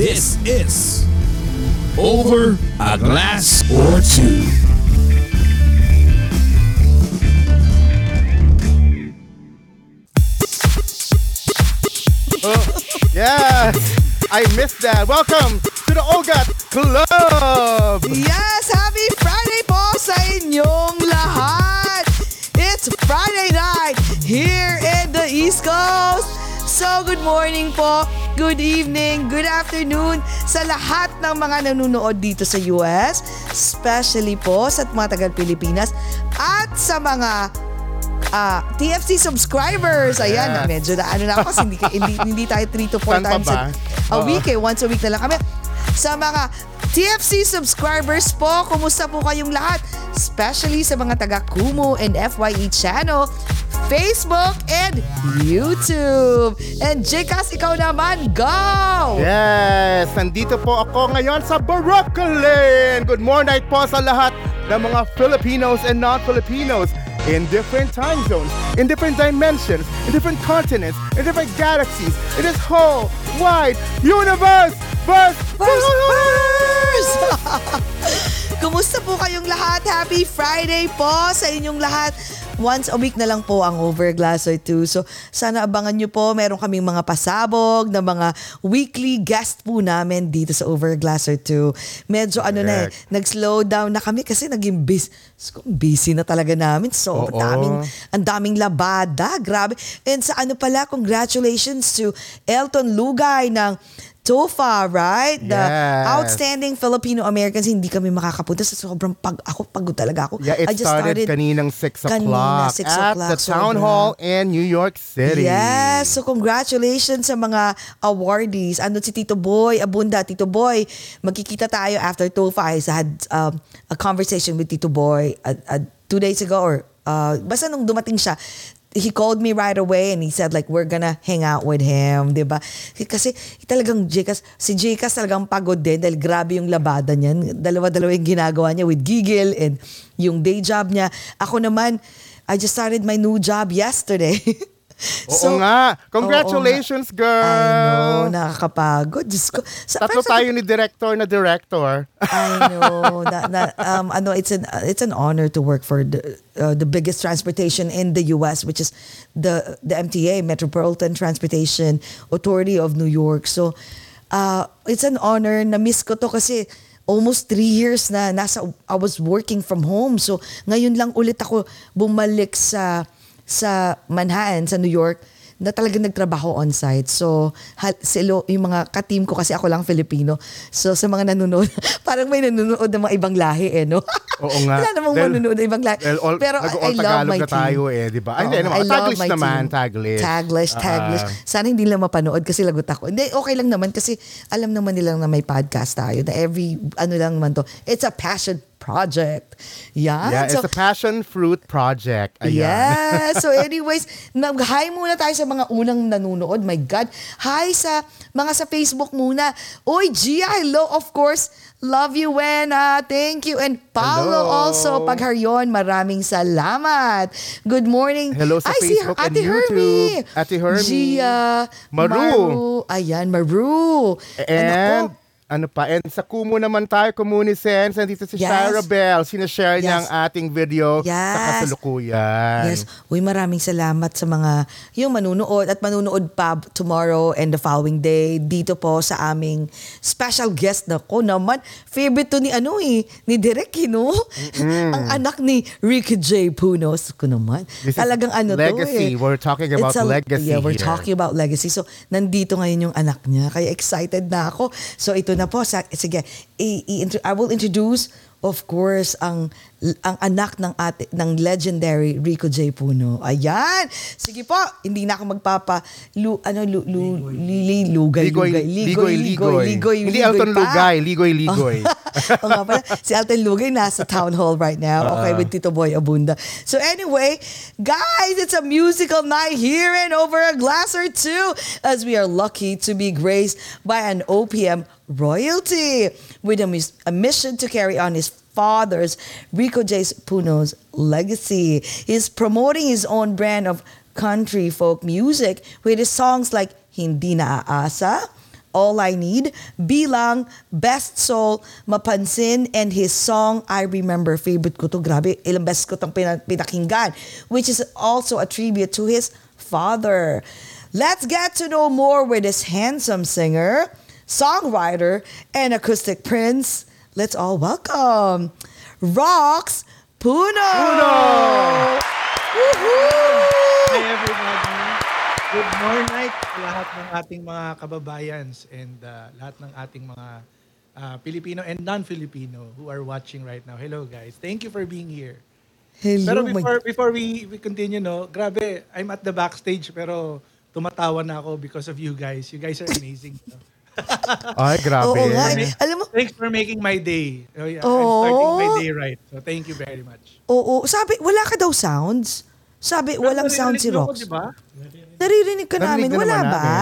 This is Over a Glass or Two. Oh, yes! I missed that. Welcome to the Ogat Club! Yes! Happy Friday po sa inyong lahat! It's Friday night here in the East Coast. So, good morning po, good evening, good afternoon sa lahat ng mga nanonood dito sa US, especially po sa mga tagal Pilipinas at sa mga ah, TFC subscribers. Ayan, Yes. medyo na ano na ako kasi hindi, hindi, hindi tayo 3 to 4 Saan pa times a, a week eh. Once a week na lang kami. Sa mga TFC subscribers po, kumusta po kayong lahat? Especially sa mga taga Kumu and FYE channel, Facebook and YouTube. And Jekas, ikaw naman, go! Yes! Nandito po ako ngayon sa Brooklyn! Good morning po sa lahat ng mga Filipinos and non-Filipinos in different time zones, in different dimensions, in different continents, in different galaxies, in this whole wide universe! Verse! First, first! Kumusta po kayong lahat? Happy Friday po sa inyong lahat. Once a week na lang po ang Overglass or two. So, sana abangan nyo po. Meron kaming mga pasabog na mga weekly guest po namin dito sa Overglass or two. Medyo ano na eh, Correct. nag-slow down na kami kasi naging busy. Busy na talaga namin. So, Oo. daming, ang daming labada. Grabe. And sa ano pala, congratulations to Elton Lugay ng TOFA, right? The Yes. Outstanding Filipino-Americans. Hindi kami makakapunta sa sobrang pag ako pagod talaga ako. Yeah, it I just started, kaninang 6 kanina, o'clock 6 at o'clock, the Town sobra. Hall in New York City. Yes. So congratulations sa mga awardees. Ano si Tito Boy, Abunda, Tito Boy. Magkikita tayo after TOFA. I had um, a conversation with Tito Boy uh, uh, two days ago or uh, basta nung dumating siya, he called me right away and he said like we're gonna hang out with him, 'di ba? Kasi talagang Jcas, si Jcas talagang pagod din dahil grabe yung labada niyan. Dalawa-dalawa yung ginagawa niya with Giggle and yung day job niya. Ako naman, I just started my new job yesterday. Oo nga. Congratulations, I girl. know, nakakapagod. Diyos ko. Sa, Tatlo tayo ni director na director. I know. na, na, um, ano, it's an it's an honor to work for the uh, the biggest transportation in the U.S., which is the the MTA, Metropolitan Transportation Authority of New York. So, uh, it's an honor. Na miss ko to kasi almost three years na nasa I was working from home. So, ngayon lang ulit ako bumalik sa sa Manhattan, sa New York na talagang nagtrabaho on-site. So, silo, yung mga ka-team ko kasi ako lang Filipino. So, sa mga nanonood, parang may nanonood ng mga ibang lahi eh, no? Oo nga. Wala namang Dahil- manonood ng ibang lahi. Well, all, Pero I, I love my team. tayo eh, di ba? Ay, hindi Oo, naman. Taglish my naman, taglish. Taglish, taglish. Ah. Sana hindi nila mapanood kasi lagot ako. Hindi, okay lang naman kasi alam naman nilang na may podcast tayo. Na every, ano lang naman to, it's a passion project. Yan. Yeah, So, it's a passion fruit project. Ayan. Yeah. So anyways, mag-hi muna tayo sa mga unang nanonood. My God. Hi sa mga sa Facebook muna. Oy, Gia, hello. Of course, love you, Wena. Thank you. And Paolo Hello. also, Pagharyon, maraming salamat. Good morning. Hello sa Ay, si Facebook and Ate YouTube. Hermie. Ate Hermie. Gia. Maru. Ayan, Maru. And ako, ano pa, and sa Kumu naman tayo, Communicens, nandito si Yes. Shara Bell, sinashare niya Yes. ang ating video sa Yes. kasalukuyan. Yes. Uy, maraming salamat sa mga yung manunood at manunood pa tomorrow and the following day dito po sa aming special guest na ko naman. Favorite to ni ano eh, ni Derek, you know? Ang anak ni Ricky J. Punos ko naman. This is Talagang ano legacy. to eh. We're talking about a- legacy Yeah, we're here. talking about legacy. So, nandito ngayon yung anak niya. Kaya excited na ako. So, ito na po. Sige, i, i, I will introduce, of course, ang ang anak ng ate, ng legendary Rico J. Puno. Ayan. Sige po, hindi na ako magpapa lu, ano lu, lu, lili, lugay, Ligoy, lugay, ligoy, ligoy. ligoy, Hindi ligoy Elton pa. Lugay, ligoy, ligoy. Oo nga pala. Si Alton Lugay nasa town hall right now. Okay, with Tito Boy Abunda. So anyway, guys, it's a musical night here and over a glass or two as we are lucky to be graced by an OPM royalty with a, mis- a mission to carry on his father's Rico J. Puno's legacy. He's promoting his own brand of country folk music with his songs like Hindi Na Aasa, All I Need, Bilang, Best Soul, Mapansin, and his song I Remember. Favorite ko to, grabe, ilang beses ko itong pina- pinakinggan, which is also a tribute to his father. Let's get to know more with this handsome singer, songwriter, and acoustic prince. Let's all welcome Rox Puno! Woohoo! Hi everybody. Good morning lahat ng ating mga kababayans and uh, lahat ng ating mga uh, Filipino and non-Filipino who are watching right now. Hello guys. Thank you for being here. Hello, Pero my before before we we continue no, grabe, I'm at the backstage pero tumatawa na ako because of you guys. You guys are amazing. no? Ay, grabe. Oo nga. eh. Alam mo, Thanks for making my day. Oh, yeah. I'm starting my day right. So thank you very much. oo, sabi, wala ka daw sounds? Sabi, walang sound si Rox. di ba? Naririnig ka Narinig namin. na Wala naman ba?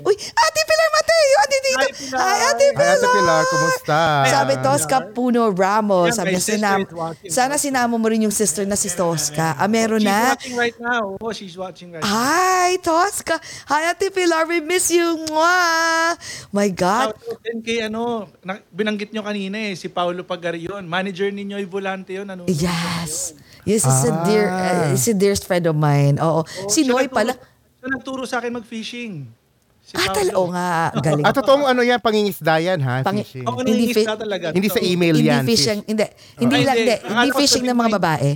Uy, Ate Pilar Mateo! Ate dito! Hi, Pilar! Hi, Ate Pilar! Ate Pilar, kumusta? Sabi, Tosca Puno Ramos. Yeah, Sabi my sister sinam, is watching. sana sinama mo rin yung sister na si Tosca. Ah, meron She's na. watching right now. Oh, she's watching right now. Hi, Tosca. Hi, Ate Pilar. We miss you. Mwah! My God. Out din kay ano, na, binanggit nyo kanina eh, si Paulo Pagarion. Manager ninyo, Volante yun. Ano, Yes. Yes, it's a dear, Ah. uh, it's a dearest friend of mine. Oo. si Noy pala. Siya nagturo sa akin mag-fishing. Si Ah, Paulo. tal- oo nga. Galing. At totoong ano yan, pangingisda yan ha, Pangi- fishing. Oo, Hindi hindi fi- talaga. Hindi sa email hindi yan. fishing, fish. hindi. Hindi lang, hindi. hindi. Fishing ng mga babae.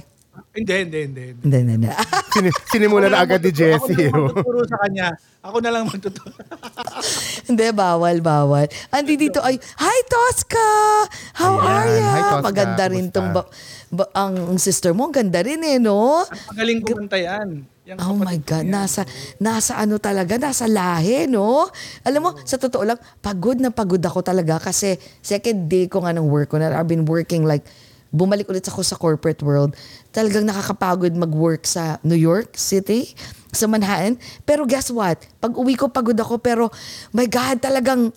Hindi, hindi, hindi. hindi. Hindi, hindi, hindi. Sini- Sinimula na agad ni Ako Jessie. na lang oh. magtuturo sa kanya. Ako na lang magtuturo. Hindi, bawal, bawal. Andi dito ay, Hi, Tosca! How Ayan. are ya? Hi, Tosca. Maganda rin Kumusta? tong, ba, ba- ang sister mo, ang ganda rin eh, no? Magaling kumanta yan. Oh my God, yan. nasa, nasa ano talaga, nasa lahi, no? Alam mo, sa totoo lang, pagod na pagod ako talaga kasi second day ko nga ng work ko na I've been working like, bumalik ulit ako sa corporate world. Talagang nakakapagod mag-work sa New York City, sa Manhattan. Pero guess what? Pag uwi ko, pagod ako. Pero, my God, talagang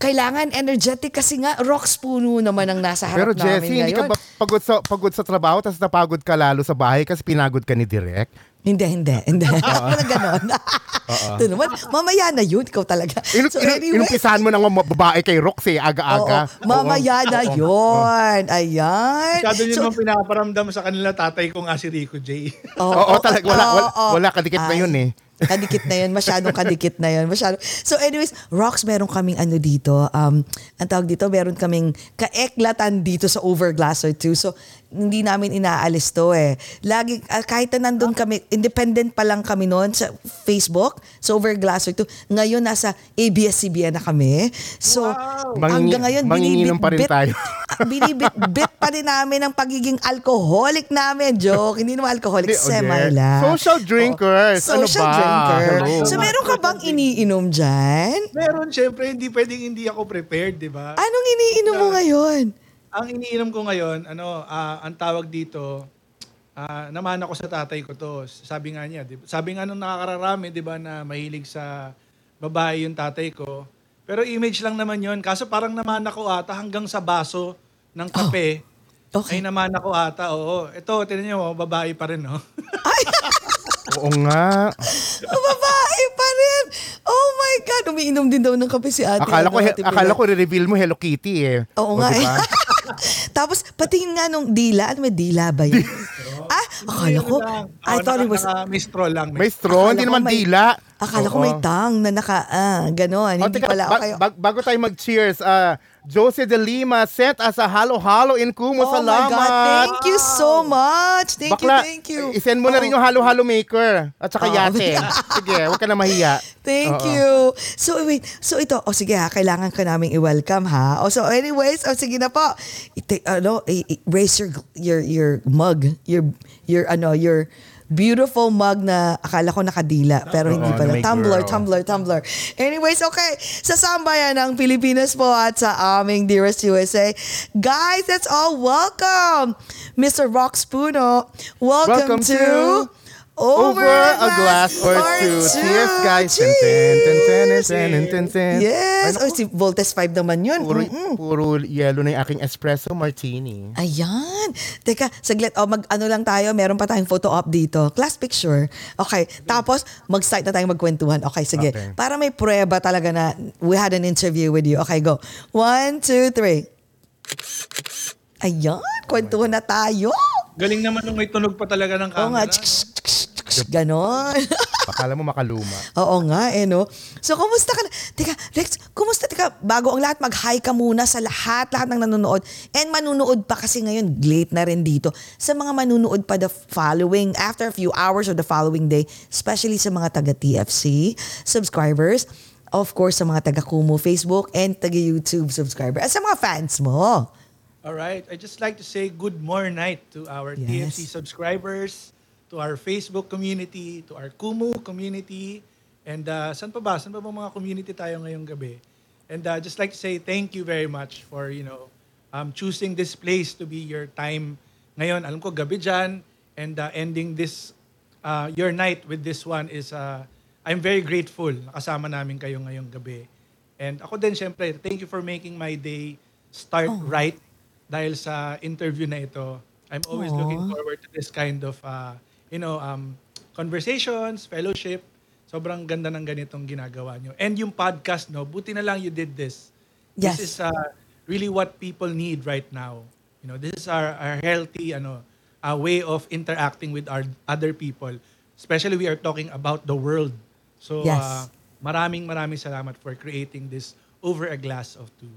kailangan energetic kasi nga rocks puno naman ang nasa Pero harap namin Jessie, hindi ka ngayon. ba pagod sa, pagod sa trabaho tapos napagod ka lalo sa bahay kasi pinagod ka ni Direk? Hindi, hindi, hindi. Walang ganon. Ito naman, mamaya na yun, ikaw talaga. Inu- So anyway, Inumpisahan mo ng mga babae kay Roxy aga-aga. oo, mamaya na yun. Ayan. Masyado nyo So, naman pinaparamdam sa kanila tatay ko nga si Rico J. Oo, talaga. Wala, wala, wala kadikit na yun eh. Kadikit na yun. Masyadong kadikit na yun. Masyado. So anyways, Rocks, meron kaming ano dito. Um, ang tawag dito, meron kaming kaeklatan dito sa Overglasser 2. So hindi namin inaalis to eh. Lagi, ah, kahit na nandun kami, independent pa lang kami noon sa Facebook, sa Overglasser 2. Ngayon, nasa ABS-CBN na kami. So, Mangingi- hanggang ngayon, manginginom pa rin binibit-bit- tayo. binibit-bit pa rin namin ang pagiging alcoholic namin. Joke. Hindi naman alcoholic, okay. semi lang. Social drinkers. Oh, Ano social ba? drinker. Hello. So meron ka bang iniinom dyan? Meron, syempre, hindi pwedeng hindi ako prepared, di ba? Anong iniinom mo ngayon? Ang iniinom ko ngayon, ano, ah, ang tawag dito, ah, naman ako sa tatay ko to. Sabi nga niya, di sabi nga nung nakakararami, di ba, na mahilig sa babae yung tatay ko. Pero image lang naman yon Kaso parang naman ako ata hanggang sa baso ng kape. Okay. Ay naman ako ata, oo. Ito, tinan niyo, oh, babae pa rin, no? Oo nga. Oh, babae pa rin. Oh my God. Umiinom din daw ng kape si ate. Akala ano, ko, he- Ate akala ko re-reveal mo Hello Kitty eh. Oo O, nga eh. Tapos, patingin nga nung dila. Ano may dila ba yun? ah, akala ko. I thought it was... May straw lang. May straw, Akala hindi ko naman may- dila. Akala ko Oo. may tang na naka... Ah, ganon. O, Hindi teka, pala. ba- Okay. bag- bago tayo mag-cheers, ah, Josie de Lima sent us a halo-halo in Kumu. Oh my Salamat. God, thank you so much. Thank Bakla, you, thank you. isend mo na rin yung halo-halo maker at saka Oo. yate. Sige, huwag ka na mahiya. Thank Oo. you. So wait, so ito, o sige ha, kailangan ka naming i-welcome ha. O so anyways, o sige na po. Ano, i- i- raise your your your mug, your your ano, your beautiful mug na akala ko nakadila pero hindi pala. Tumbler, tumbler, tumbler. Anyways, okay. Sa sambayan ng Pilipinas po at sa aming Dearest USA. Guys, that's all. Welcome. Mr. Rock Spuno. Welcome, Welcome to, to Over, a glass or two. Cheers, guys. Ten, ten, ten, ten, ten, ten, ten, ten. Yes. Ay, O, si Voltes 5 naman yun. Puro, Mm-mm. puro yellow na yung aking espresso martini. Ayan. Teka, saglit. O, mag, ano lang tayo, meron pa tayong photo op dito. Class picture. Okay. Tapos, mag-start na tayong magkwentuhan. Okay, sige. Okay. Para may prueba talaga na we had an interview with you. Okay, go. One, two, three. Ayan. Kwentuhan na tayo. Galing naman nung may tunog pa talaga ng Oo nga. camera. Tsk, tsk, tsk, Ganon. Akala mo makaluma. Oo nga, eh, no? So, kumusta ka na? Teka, Rex, kumusta? Teka, bago ang lahat, mag-hi ka muna sa lahat, lahat ng nanonood. And manunood pa kasi ngayon, late na rin dito. Sa mga manunood pa the following, after a few hours or the following day, especially sa mga taga-TFC subscribers, of course, sa mga taga-Kumu Facebook and taga-YouTube subscriber, at sa mga fans mo. All right. I just like to say good morning night to our Yes. TFC subscribers, to our Facebook community, to our Kumu community, and uh, saan pa ba? Saan pa ba mga community tayo ngayong gabi? And uh, just like to say thank you very much for, you know, um, choosing this place to be your time ngayon. Alam ko, gabi dyan, and uh, ending this, uh, your night with this one is, uh, I'm very grateful nakasama namin kayo ngayong gabi. And ako din, syempre, thank you for making my day start right dahil sa interview na ito. I'm always Aw. looking forward to this kind of, uh, you know, um, conversations, fellowship. Sobrang ganda ng ganitong ginagawa nyo. And yung podcast, no, buti na lang you did this. Yes. This is uh, really what people need right now. You know, this is our, our healthy ano, uh, way of interacting with our other people. Especially we are talking about the world. So, Yes. uh, maraming maraming salamat for creating this over a glass of two.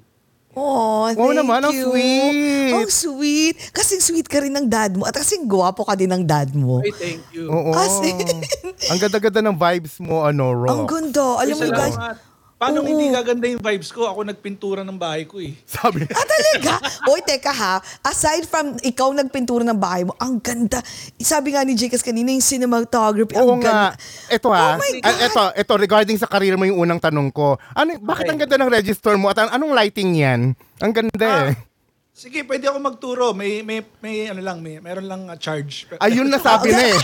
Oh, thank Oo naman, ang you. sweet. Ang sweet. Kasing sweet ka rin ng dad mo. At kasing gwapo ka din ng dad mo. Ay, thank you. Oo. As in- Ang ganda-ganda ng vibes mo, ano, Rock. Ang ganda. Alam mo guys, salamat. Paano Oo. hindi gaganda yung vibes ko? Ako nagpintura ng bahay ko eh. Sabi, Ah, talaga? Oy, teka ha. Aside from ikaw nagpintura ng bahay mo, ang ganda. Sabi nga ni Jcas kanina, yung cinematography, Oo ang nga. ganda. Ito ha. Oh my Ah, God. ito, ito, regarding sa career mo yung unang tanong ko. Ano, bakit ang ganda ng register mo at an- anong lighting yan? Ang ganda eh. Sige, pwede ako magturo. May, may, may ano lang, may, meron lang uh, charge. Ayun na sabi na eh.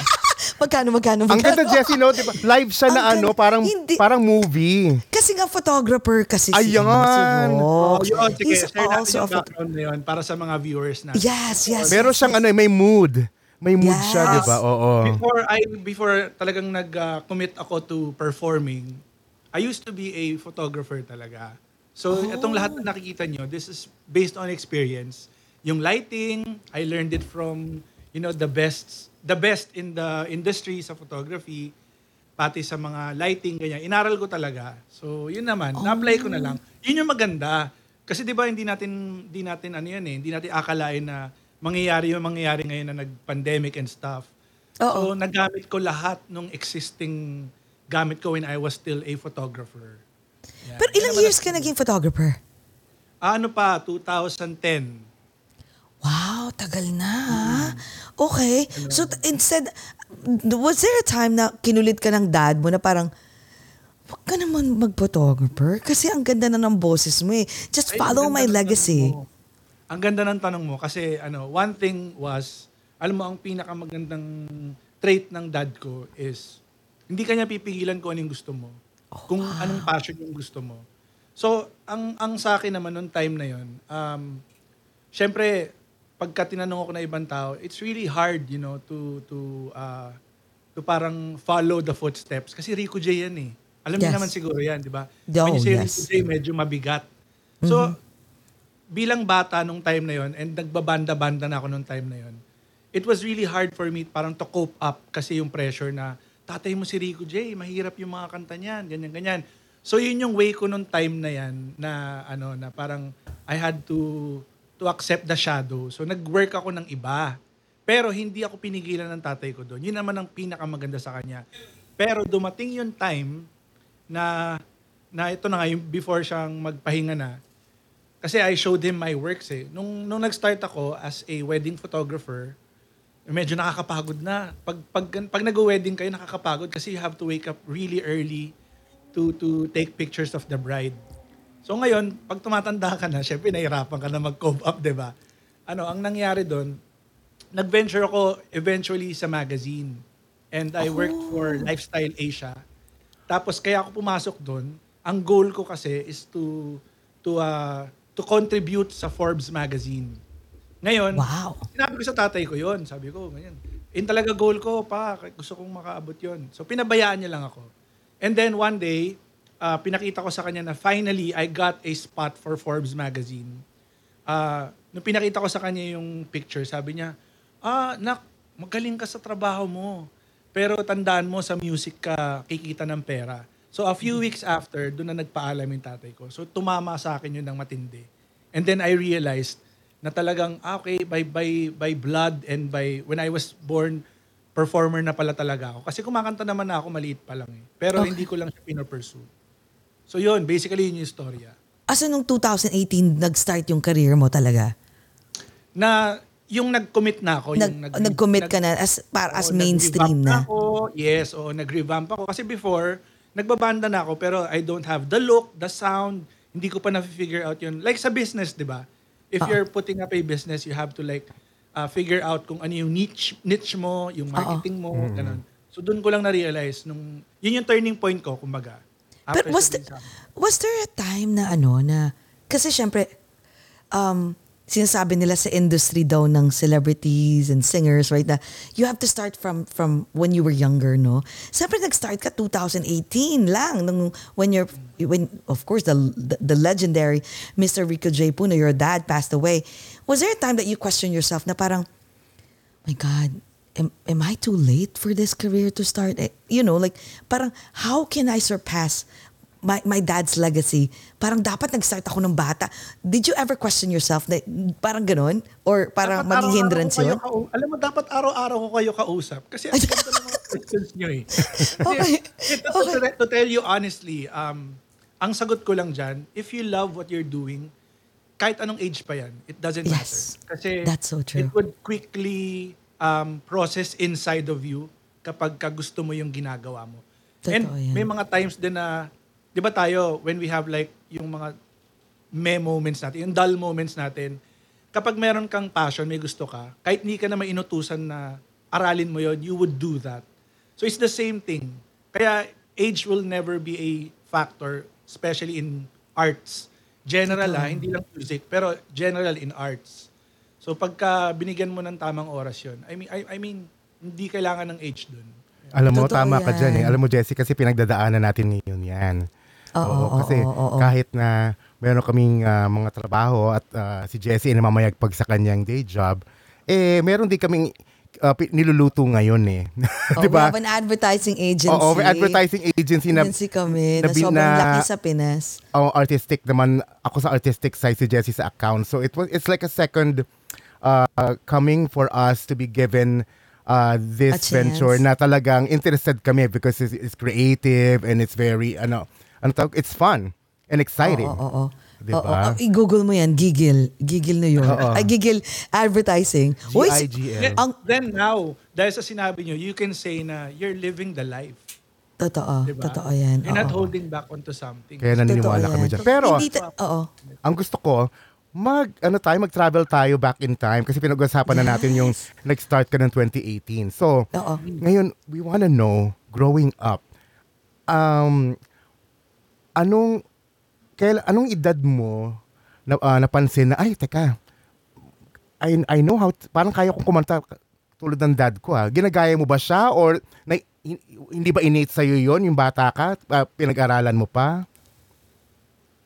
magkano, magkano, magkano? Ang ganda, Jessie, no? Diba? Live siya na ano, parang Hindi. parang movie. Kasi nga photographer kasi si, Ayan. si Oh, yun, sige, He's share natin also a yung background na yun para sa mga viewers natin. Yes, yes. Meron siyang yes. ano, eh, may mood. May mood Yes. siya, di ba? Oo. Before I before talagang nag-commit ako to performing, I used to be a photographer talaga. So Oh. itong lahat na nakikita nyo, this is based on experience. Yung lighting, I learned it from, you know, the best the best in the industry sa photography, pati sa mga lighting ganyan. Inaral ko talaga. So yun naman, na-apply ko na lang. Yun yung maganda. Kasi 'di ba hindi natin hindi natin ano yan eh, hindi natin akalain na mangyayari yung mangyayari ngayon na nag-pandemic and stuff. Oo. So, nagamit ko lahat ng existing gamit ko when I was still a photographer. Pero ilang years ka naging photographer? Ano pa, 2010. Wow, tagal na. ah. Okay. So instead, was there a time na kinulit ka ng dad mo na parang, wag ka naman mag-photographer kasi ang ganda na ng boses mo eh. Just Ay, follow ang my legacy. Ang ganda ng tanong mo kasi ano, one thing was, alam mo, ang pinakamagandang trait ng dad ko is, hindi kanya pipigilan kung anong gusto mo. Kung anong passion yung gusto mo. So, ang ang sa akin naman nung time na yon, um, syempre, pagka tinanong ako na ibang tao, it's really hard, you know, to to uh, to parang follow the footsteps kasi Rico J yan eh. Alam niyo Yes. naman siguro yan, di ba? Oh, When you say yes. Rico J, medyo mabigat. So, bilang bata nung time na yon and nagbabanda-banda na ako nung time na yon it was really hard for me parang to cope up kasi yung pressure na tatay mo si Rico J, mahirap yung mga kanta niyan, ganyan, ganyan. So yun yung way ko nung time na yan na ano na parang I had to to accept the shadow. So nag-work ako ng iba. Pero hindi ako pinigilan ng tatay ko doon. Yun naman ang pinakamaganda sa kanya. Pero dumating yung time na na ito na nga yung before siyang magpahinga na. Kasi I showed him my works eh. Nung, nung nag-start ako as a wedding photographer, medyo nakakapagod na. Pag, pag, pag nag-wedding kayo, nakakapagod kasi you have to wake up really early to to take pictures of the bride. So ngayon, pag tumatanda ka na, syempre nahirapan ka na mag-cope up, di ba? Ano, ang nangyari doon, nag-venture ako eventually sa magazine. And I worked for Lifestyle Asia. Tapos kaya ako pumasok doon, ang goal ko kasi is to to uh, to contribute sa Forbes magazine. Ngayon, Wow. sinabi ko sa tatay ko yon Sabi ko, ganyan. In talaga goal ko, pa, gusto kong makaabot yon So, pinabayaan niya lang ako. And then one day, uh, pinakita ko sa kanya na finally, I got a spot for Forbes magazine. Uh, nung pinakita ko sa kanya yung picture, sabi niya, ah, nak, magaling ka sa trabaho mo. Pero tandaan mo, sa music ka kikita ng pera. So a few weeks after, doon na nagpaalam yung tatay ko. So tumama sa akin yun ng matindi. And then I realized na talagang, ah, okay, by, by, by blood and by, when I was born, performer na pala talaga ako. Kasi kumakanta naman na ako, maliit pa lang eh. Pero Okay. hindi ko lang siya pinopursue. So yun, basically yun yung istorya. Asa nung 2018 nag-start yung career mo talaga? Na yung nag-commit na ako. Nag, yung nag-commit nag- ka na as, para, as Oo, mainstream na. Ako. Yes, oo, nag-revamp ako. Kasi before, nagbabanda na ako pero I don't have the look, the sound. Hindi ko pa na-figure out yun. Like sa business, di ba? If Oo. you're putting up a business, you have to like uh, figure out kung ano yung niche, niche mo, yung marketing mo, ganun. So doon ko lang na-realize nung, yun yung turning point ko, kumbaga. But was, the, was there a time na ano na, kasi syempre, um, sinasabi nila sa industry daw ng celebrities and singers, right, na you have to start from from when you were younger, no? Siyempre nag-start ka 2018 lang, nung, when you're, when, of course, the, the, the legendary Mr. Rico J. Puno, your dad passed away. Was there a time that you questioned yourself na parang, my God, am, am I too late for this career to start? Eh, You know, like, parang, how can I surpass my, my dad's legacy? Parang dapat nag-start ako ng bata. Did you ever question yourself na parang ganon? Or parang Dapat maging hindrance yun? alam mo, dapat araw-araw ko kayo kausap. Kasi ang ganda ng mga questions nyo eh. Okay. Eh, to, to- to tell you honestly, um, ang sagot ko lang dyan, if you love what you're doing, kahit anong age pa yan, it doesn't Yes. matter. Kasi That's so true. it would quickly um, process inside of you kapag ka gusto mo yung ginagawa mo. And Totoo yan. may mga times din na, di ba tayo, when we have like yung mga me moments natin, yung dull moments natin, kapag meron kang passion, may gusto ka, kahit hindi ka na mainutusan na aralin mo yon, you would do that. So it's the same thing. Kaya age will never be a factor, especially in arts. General ah, hindi lang music, pero general in arts. So pagka binigyan mo ng tamang oras yon, I mean, I, I mean, hindi kailangan ng age dun. Alam mo, Totoo tama ka yan. dyan eh. Alam mo, Jessie, kasi pinagdadaanan natin ngayon yan. Oo, oo, kasi oo, oo. kahit na meron kaming ah, mga trabaho at ah, si Jessie ay namamayagpag sa kanyang day job, eh meron din kaming pi- niluluto ngayon eh. Oh, Di we ba? have an advertising agency. Oo, may advertising agency na, agency kami na, na sobrang na- laki sa Pinas. oh, artistic naman. Ako sa artistic side, si Jessie sa account. So it was it's like a second uh, coming for us to be given uh, this venture na talagang interested kami because it's, it's creative and it's very, ano, ano tawag, it's fun and exciting. Oo, oo, oo. Di ba? oo. i-google mo yan, Gigil. Gigil New York. Oo. Ay, Gigil Advertising. Uy, si- G-I-G-L. Ang, Then now, dahil sa sinabi nyo, you can say na you're living the life. totoo, Diba? totoo yan. You're not oo. holding back onto something. Kaya naniniwala Totoo kami yan. dyan. Pero, Hindi ta- oo. ang gusto ko, mag, ano tayo, mag-travel tayo back in time kasi pinag-usapan na natin yung nag-start ka ng 2018. So, Oo. ngayon, we wanna know, growing up, um, anong, kail, anong edad mo na, ah, napansin na, ay, teka, I, I know how, t- parang kaya kong kumanta tulad ng dad ko ha. Ginagaya mo ba siya or na, hin- hindi ba innate sa'yo yun, yung bata ka? Ah, pinag-aralan mo pa?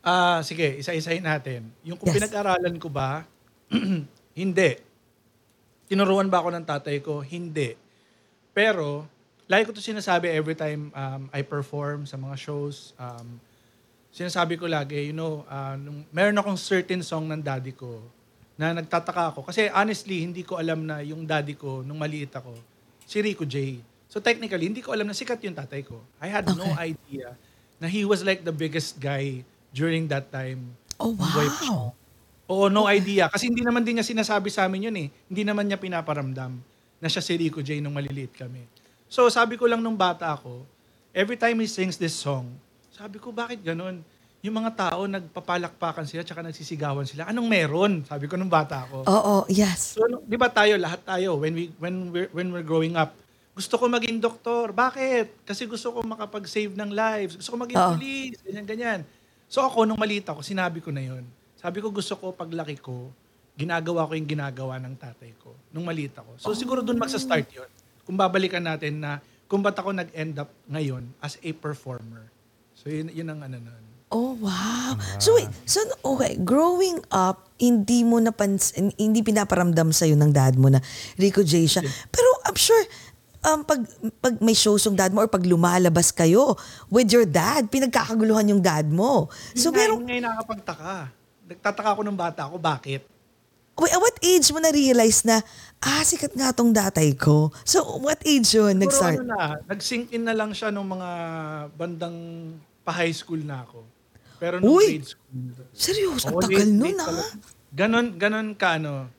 Ah, sige, isa-isahin natin. Yung kung Yes. pinag-aralan ko ba, hindi. Tinuruan ba ako ng tatay ko? Hindi. Pero, lagi ko to sinasabi every time um, I perform sa mga shows. Um, sinasabi ko lagi, you know, ah, nung, meron akong certain song ng daddy ko na nagtataka ako. Kasi honestly, hindi ko alam na yung daddy ko, nung maliit ako, si Rico J. So technically, hindi ko alam na sikat yung tatay ko. I had no idea na he was like the biggest guy during that time. Oh, wow. Oo, no idea. Kasi hindi naman din niya sinasabi sa amin yun eh. Hindi naman niya pinaparamdam na siya si Rico J nung maliliit kami. So sabi ko lang nung bata ako, every time he sings this song, sabi ko, bakit ganun? Yung mga tao, nagpapalakpakan sila, tsaka nagsisigawan sila. Anong meron? Sabi ko nung bata ako. Oo, yes. So, no- di ba tayo, lahat tayo, when, we, when, we're, when we're growing up, gusto ko maging doktor. Bakit? Kasi gusto ko makapag-save ng lives. Gusto ko maging Oo. police. Ganyan, ganyan. So ako, nung maliit ako, sinabi ko na yun. Sabi ko, gusto ko, paglaki ko, ginagawa ko yung ginagawa ng tatay ko. Nung maliit ako. So siguro dun magsa-start yun. Kung babalikan natin na kung ba't ako nag-end up ngayon as a performer. So yun, yun ang ano nun. Oh, wow. So wait, so okay, growing up, hindi mo napansin, hindi pinaparamdam sa'yo ng dad mo na Rico J siya. Pero I'm sure, um, pag, pag may shows yung dad mo or pag lumalabas kayo with your dad, pinagkakaguluhan yung dad mo. So pero, yun nga yung nakakapagtaka. Nagtataka ako ng bata ako, bakit? wait, at what age mo na-realize na, ah, sikat nga tong datay ko? So what age yun nag-start? ano na, nag-sink in na lang siya nung mga bandang pa-high school na ako. Pero nung Uy! grade school. Seryoso, ang tagal late- nun ah. Ganon, ganon ka ano.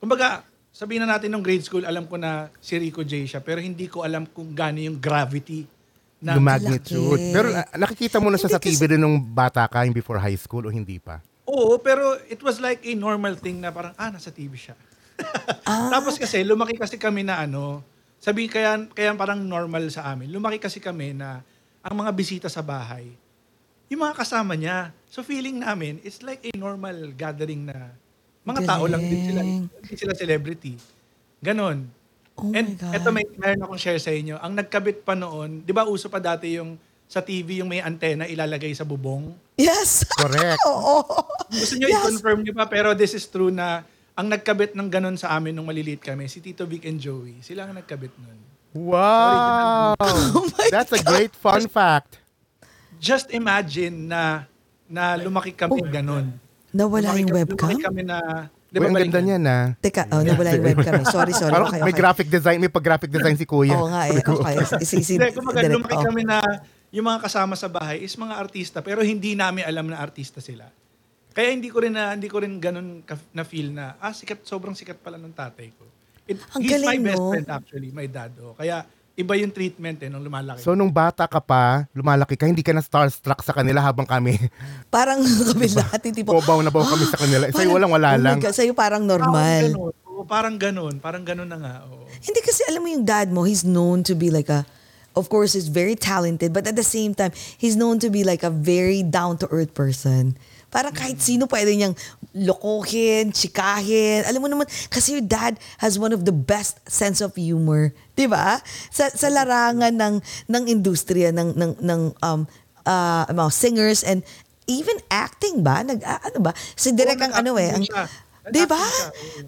Kumbaga, sabihin na natin nung grade school, alam ko na si Rico J siya, pero hindi ko alam kung gaano yung gravity na yung magnitude. Laki. Pero ah, nakikita mo na siya sa TV rin nung bata ka, yung before high school o hindi pa? Oo, pero it was like a normal thing na parang, ah, nasa TV siya. Ah. Tapos kasi, lumaki kasi kami na ano, sabi kaya, kaya parang normal sa amin. Lumaki kasi kami na ang mga bisita sa bahay, yung mga kasama niya. So feeling namin, it's like a normal gathering na mga tao lang din sila. Galing. Hindi sila celebrity. Ganon. Oh And eto may meron akong share sa inyo. Ang nagkabit pa noon, di ba uso pa dati yung sa TV yung may antena ilalagay sa bubong? Yes. Correct. Oo. Gusto nyo Yes. i-confirm nyo pa, pero this is true na ang nagkabit ng ganun sa amin nung maliliit kami, si Tito Vic and Joey. Sila ang nagkabit nun. Wow! Oh my That's a great fun fact. Just imagine na na lumaki kami ganun. Nawala lumaki, yung webcam? Lumaki kami na... Di Uy, ba ang ganda niya na. Teka, oh, nawala yung webcam. eh. Sorry, sorry. Parang Okay, may okay. graphic design, may pag-graphic design si Kuya. Oo nga eh. Okay. Si, si, Hindi, kumbaga lumaki oh. kami na yung mga kasama sa bahay is mga artista pero hindi namin alam na artista sila. Kaya hindi ko rin na hindi ko rin ganun ka, na feel na ah sikat sobrang sikat pala ng tatay ko. It, Ang he's my galing, best no? friend actually, my dad. Oh. Kaya iba yung treatment eh nung lumalaki. So nung bata ka pa, lumalaki ka, hindi ka na starstruck sa kanila habang kami. Parang kami lahat, hindi po. Bobaw na baw kami sa kanila. Sa'yo Parang- walang wala oh my lang. God, sa'yo parang Parang normal. ganun. Oo, parang ganun. Parang ganun na nga. Oo. Hindi kasi alam mo yung dad mo, he's known to be like a, of course, he's very talented, but at the same time, he's known to be like a very down-to-earth person. Parang kahit sino pwede niyang lokohin, chikahin. Alam mo naman, kasi your dad has one of the best sense of humor. Di ba? Sa, sa larangan ng, ng industriya, ng, ng, ng um, uh, mga singers and even acting ba? Nag, ah, ano ba? Si Direk ang ano eh. Ang. Di ba?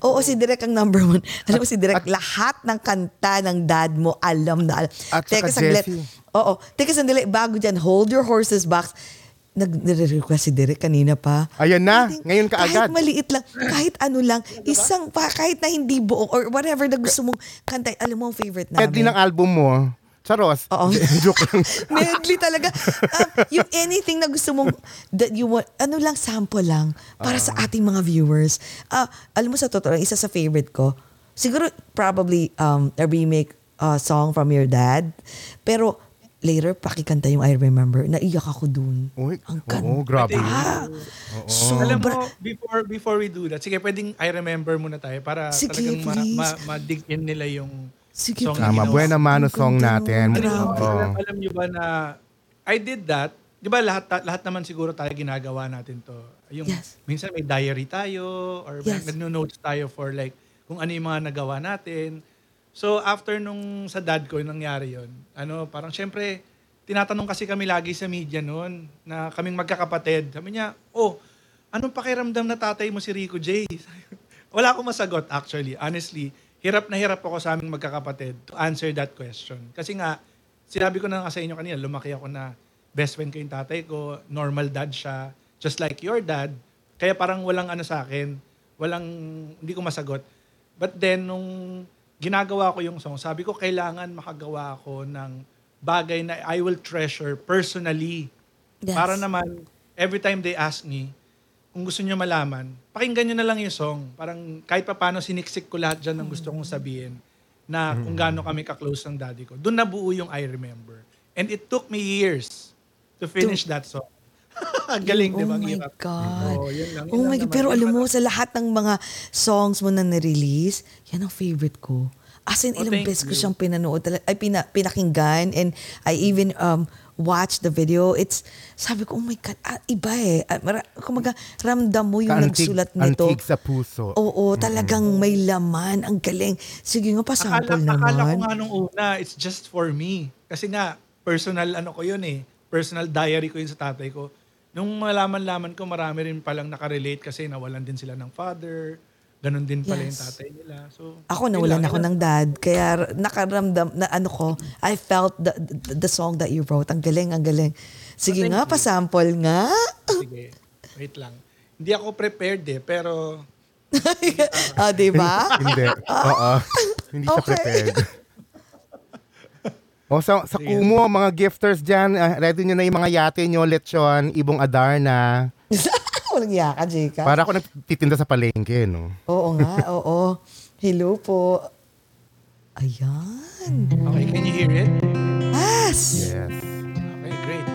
Oo, si Direk ang number one. Alam mo si Direk, lahat ng kanta ng dad mo, alam na alam. At saka saglit. Oo. Teka sandali, bago dyan, hold your horses back. Nag-request si Direk kanina pa. Ayan na, Pwedeng- ngayon ka agad. Kahit maliit lang, kahit ano lang, isang pa, kahit na hindi buong, or whatever na gusto mong kanta, alam mo ang favorite namin. Medley ng album mo, Charos. Oo. Joke lang. Medley talaga. Um, yung anything na gusto mong, that you want, ano lang, sample lang, para sa ating mga viewers. Ah, alam mo sa totoo, isa sa favorite ko, siguro probably um, a remake uh, song from your dad. Pero later, pakikanta yung I Remember. Naiyak ako dun. Uy, Ang ganda. oo, grabe. Ah, Alam mo, sobra. before before we do that, sige, pwedeng I remember muna tayo para Sige, talagang ma, please. ma, ma-dig in nila yung Sige, song please. Tama. Buena Mano Ang song natin. Grabe. Oo. alam, alam nyo ba na I did that, di ba lahat, lahat naman siguro tayo ginagawa natin to. Yung, Yes. Minsan may diary tayo or may Yes. nagno-notes tayo for like kung ano yung mga nagawa natin. So after nung sa dad ko, nangyari yon ano, parang syempre, tinatanong kasi kami lagi sa media noon na kaming magkakapatid. Sabi niya, oh, anong pakiramdam na tatay mo si Rico J? Wala akong masagot actually. Honestly, hirap na hirap ako sa aming magkakapatid to answer that question. Kasi nga, sinabi ko na nga sa inyo kanina, lumaki ako na best friend ko yung tatay ko, normal dad siya, just like your dad. Kaya parang walang ano sa akin, walang, hindi ko masagot. But then, nung ginagawa ko yung song, sabi ko, kailangan makagawa ako ng bagay na I will treasure personally. Yes. Para naman, every time they ask me, kung gusto nyo malaman, pakinggan nyo na lang yung song. Parang kahit pa paano siniksik ko lahat dyan ng gusto kong sabihin na kung gaano kami ka-close ng daddy ko. Doon nabuo yung I Remember. And it took me years to finish that song. Ang Galing, di ba? Oh my hirap. God. Oh, yun lang, yun oh lang my God. naman. Pero alam mo, sa lahat ng mga songs mo na na-release, yan ang favorite ko. As in, Oh, ilang beses ko siyang pinanood, ay pina, pinakinggan, and I even um watched the video. It's, sabi ko, oh my God, ah, iba eh. Ah, mara, kumaga, ramdam mo yung Kaantig- nagsulat nito. antig sa puso. Oo, talagang may laman. Ang galing. Sige nga, pasample akala, akala ko naman. nga nung una, it's just for me. Kasi nga, personal ano ko yun eh. Personal diary ko yun sa tatay ko. Nung malaman-laman ko, marami rin palang nakarelate kasi nawalan din sila ng father. Ganon din pala yung Yes. tatay nila. So, Ako nawalan ako ng dad. Kaya nakaramdam na ano ko, I felt the, the, the song that you wrote. Ang galing, ang galing. Sige Oh, nga, you. pasample nga. Sige, wait lang. Hindi ako prepared eh, pero ah, di ba? Hindi. Oo. Hindi siya Okay. prepared. O sa, sa Kumu, mga gifters dyan, ah, ready nyo na yung mga yate nyo, lechon, ibong Adarna. Walang yaka, Jeka. Para ako nagtitinda sa palengke, no? Oo nga, oo. Hello po. Ayan. okay, can you hear it? Yes. Yes. Okay, great.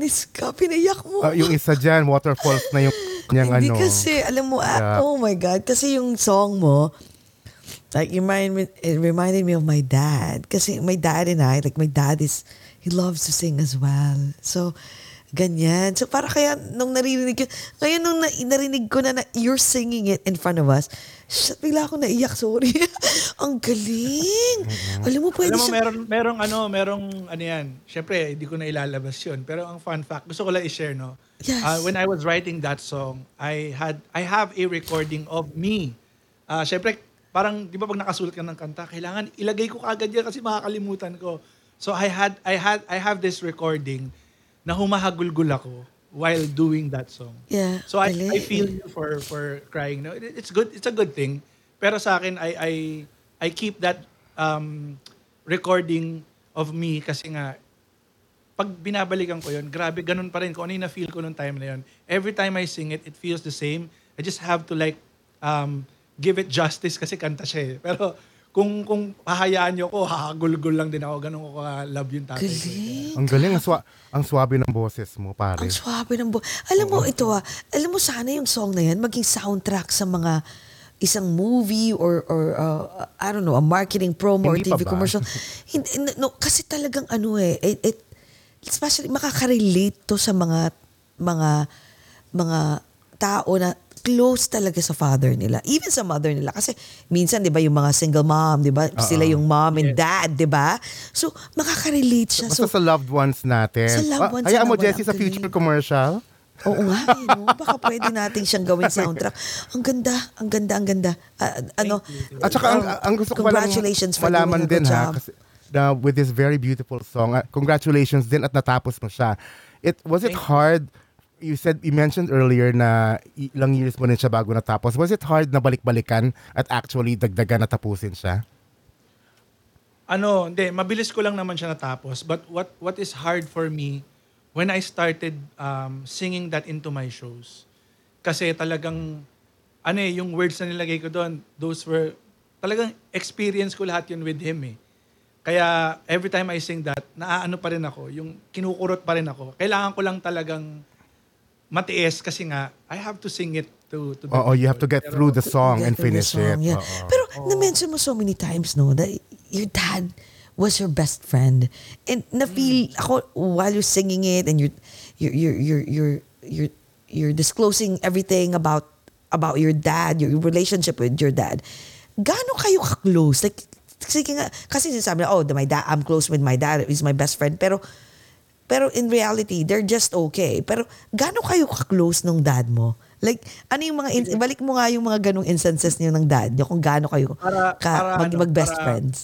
Nakakainis ka, pinayak mo. Ah, yung isa dyan, waterfalls na yung niyang Hindi ano. kasi, alam mo, ah, Yeah. oh my God, kasi yung song mo, like, it reminded, me, it reminded me of my dad. Kasi my dad and I, like, my dad is, he loves to sing as well. So, ganyan. So, para kaya, nung naririnig ko, ngayon nung na, narinig ko na, na you're singing it in front of us, shit, bigla ako naiyak, sorry. Ang galing. Alam mo, pwede Alam mo, siya. meron, merong ano, merong ano yan. Siyempre, hindi ko na ilalabas yun. Pero ang fun fact, gusto ko lang i-share, no? Yes. Uh, when I was writing that song, I had I have a recording of me. Uh, Siyempre, parang, di ba pag nakasulat ka ng kanta, kailangan ilagay ko kaagad yan kasi makakalimutan ko. So I had, I had, I have this recording na humahagulgul ako while doing that song. Yeah, So I, galing. I feel you for for crying. No, It- it's good. It's a good thing. Pero sa akin, I I I keep that um, recording of me kasi nga pag binabalikan ko yun, grabe, ganun pa rin. Kung ano yung na-feel ko nung time na yun. Every time I sing it, it feels the same. I just have to like, um, give it justice kasi kanta siya eh. Pero kung kung hahayaan niyo ako, hahagulgul lang din ako. Ganun ko ka-love yung tatay ko. Ang galing, ang, swa- ang swabe ng boses mo, pare. Ang swabe ng bu- Alam mo, ito ah, alam mo sana yung song na yan maging soundtrack sa mga isang movie or or uh, I don't know, a marketing promo Hindi or pa TV ba? commercial. Hindi, no, kasi talagang ano eh, it, it especially makaka-relate to sa mga mga mga tao na close talaga sa father nila. Even sa mother nila. Kasi minsan, di ba, yung mga single mom, di ba? Sila yung mom and dad, di ba? So, makaka-relate siya. Basta So, sa loved ones natin. Sa loved Ah, ones hayaan mo, Jessie, sa future galing. commercial. Oo nga, eh, no? Baka pwede natin siyang gawin soundtrack. Ang ganda, ang ganda, ang ganda. Ah, ano, At saka, ang, ang gusto ko palang Congratulations for malaman doing a good din ha, job. kasi, na with this very beautiful song, ah, congratulations din at natapos mo siya. It, was it hard, you said, you mentioned earlier na ilang years mo rin siya bago natapos. Was it hard na balik-balikan at actually dagdagan na tapusin siya? Ano, hindi, mabilis ko lang naman siya natapos. But what what is hard for me when I started um, singing that into my shows. Kasi talagang, ano eh, yung words na nilagay ko doon, those were, talagang experience ko lahat yun with him eh. Kaya every time I sing that, naaano pa rin ako, yung kinukurot pa rin ako. Kailangan ko lang talagang matiis kasi nga, I have to sing it to, to the Oo, you have to get Pero- through the song and finish song, it. yeah. Oo. Pero na-mention mo so many times, no, that your dad was your best friend. And na-feel ako while you're singing it and you're you're you're you're you're you're, you're disclosing everything about about your dad, your relationship with your dad. Gaano kayo ka-close? Like sige nga, kasi sinasabi na, oh, the, my dad, I'm close with my dad, he's my best friend. Pero pero in reality, they're just okay. Pero gaano kayo ka-close nung dad mo? Like, ano yung mga, in- balik mo nga yung mga ganong instances niyo ng dad niyo kung gaano kayo Para- ka, para mag, ano, mag-best para- friends.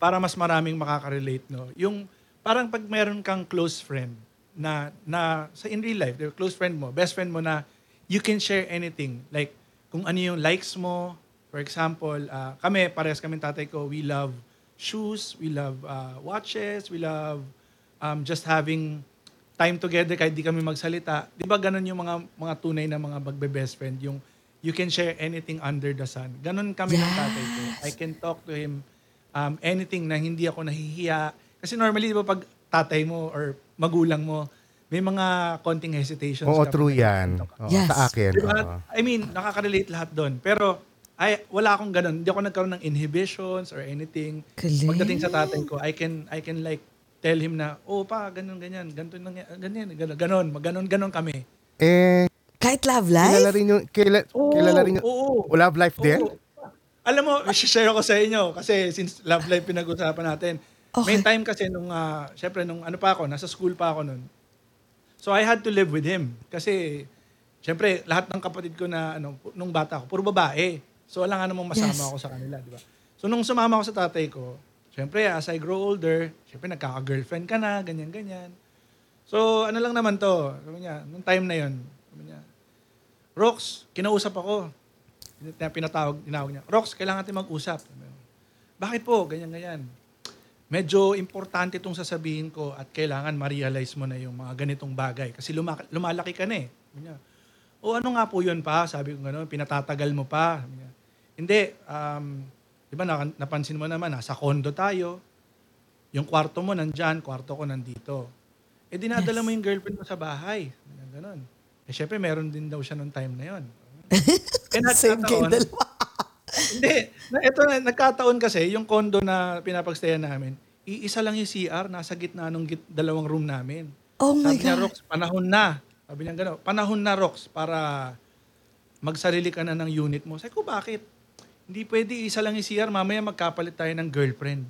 para mas maraming makaka-relate, no? Yung parang pag meron kang close friend na na sa in real life, close friend mo, best friend mo na you can share anything. Like kung ano yung likes mo, for example, ah, kami parehas kami tatay ko, we love shoes, we love ah, watches, we love um, just having time together kahit di kami magsalita. 'Di ba ganun yung mga mga tunay na mga magbe-best friend, yung you can share anything under the sun. Ganun kami ng tatay ko. I can talk to him um, anything na hindi ako nahihiya. Kasi normally, di ba, pag tatay mo or magulang mo, may mga konting hesitations. Oo, true yan. Oo, Yes. Sa akin. Di ba? oo. I mean, nakaka-relate lahat doon. Pero, ay, wala akong ganun. Hindi ako nagkaroon ng inhibitions or anything. Galing. Pagdating sa tatay ko, I can, I can like, tell him na, oh pa, ganun, ganyan, ganito, ganyan, ganun, ganun, maganon, ganon kami. Eh, Kahit love kilala life? rin yung, kila, Oo, kilala rin yung, oo. love life din? Oo. Alam mo, share ko sa inyo kasi since love life pinag-usapan natin. May Okay. time kasi nung, ah, syempre nung ano pa ako, nasa school pa ako nun. So I had to live with him kasi syempre lahat ng kapatid ko na ano, nung bata ako, puro babae. So wala nga namang masama Yes. ako sa kanila, di ba? So nung sumama ako sa tatay ko, syempre as I grow older, syempre nagkaka-girlfriend ka na, ganyan-ganyan. So ano lang naman to, sabi niya, nung time na yon, sabi niya, Rox, kinausap ako. Pin- Pinatawag, tinawag niya. Rox, kailangan natin mag-usap. Bakit po? Ganyan, ganyan. Medyo importante itong sasabihin ko at kailangan ma-realize mo na yung mga ganitong bagay. Kasi luma- lumalaki ka na eh. Sabi niya, O ano nga po yun pa? Sabi ko gano'n, pinatatagal mo pa. Sabi niya, Hindi, um, di ba na- napansin mo naman, nasa condo tayo. Yung kwarto mo nandyan, kwarto ko nandito. Eh dinadala mo yung girlfriend mo sa bahay. Niya, Ganon. Eh syempre meron din daw siya nung time na yun. Eh Same kayo dalawa. hindi. Na, ito na, nagkataon kasi, yung condo na pinapagstayan namin, iisa lang yung CR, nasa gitna ng git, dalawang room namin. Oh my Sabi niya, God. Rox, panahon na. Sabi niya gano'n, panahon na, Rox, para magsarili ka na ng unit mo. Sabi ko, bakit? Hindi pwede, isa lang yung CR, mamaya magkapalit tayo ng girlfriend.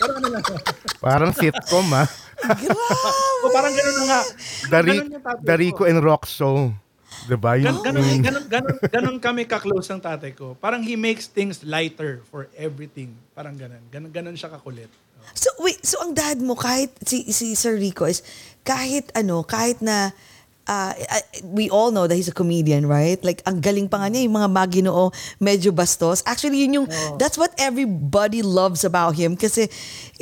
Pero ano lang. Parang sitcom ah. o parang gano'n na nga. Dari. Darico and Rock Show. Diba? Yung, Gan- ganun, ganun, ganun, ganun kami ka-close ng tatay ko. Parang he makes things lighter for everything. Parang ganun. Ganun, ganun siya kakulit. So wait, so ang dad mo kahit si si Sir Rico is kahit ano, kahit na uh, we all know that he's a comedian, right? Like ang galing pa nga niya yung mga maginoo medyo bastos. Actually yun yung that's what everybody loves about him kasi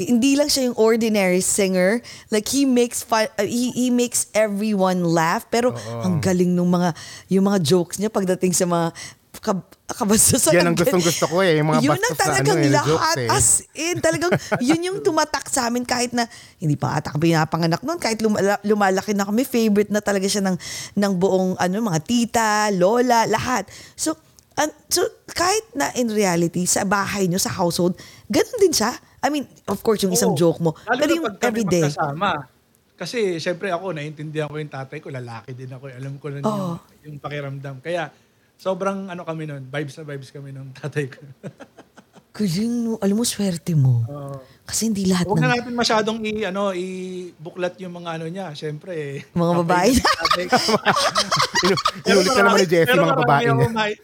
hindi lang siya yung ordinary singer. Like he makes fun, uh, he he makes everyone laugh pero ang galing nung mga yung mga jokes niya pagdating sa mga kab- kabastos. Yan ang gustong-gusto ko eh, yung mga yun ang na talagang ano eh, na lahat. eh. As in, talagang yun yung tumatak sa amin kahit na hindi pa ata kami pinapanganak noon kahit lumala- lumalaki na kami favorite na talaga siya ng ng buong ano mga tita, lola, lahat. So an- so kahit na in reality sa bahay nyo sa household, ganun din siya. I mean, of course yung isang Oo. joke mo, Lalo pero na yung pag kami everyday. magkasama. Kasi syempre ako, naiintindihan ko yung tatay ko, lalaki din ako. eh. Alam ko na Oo. yung, yung pakiramdam. Kaya sobrang ano kami nun, vibes na vibes kami nung tatay ko. Galing, no? alam mo, swerte mo. Oo. Kasi hindi lahat Huwag ng... na natin masyadong i ano i-buklat yung mga ano niya. Syempre eh. Mga babae. Inulit ka naman ni Jessie, Pero mga babae niya. may-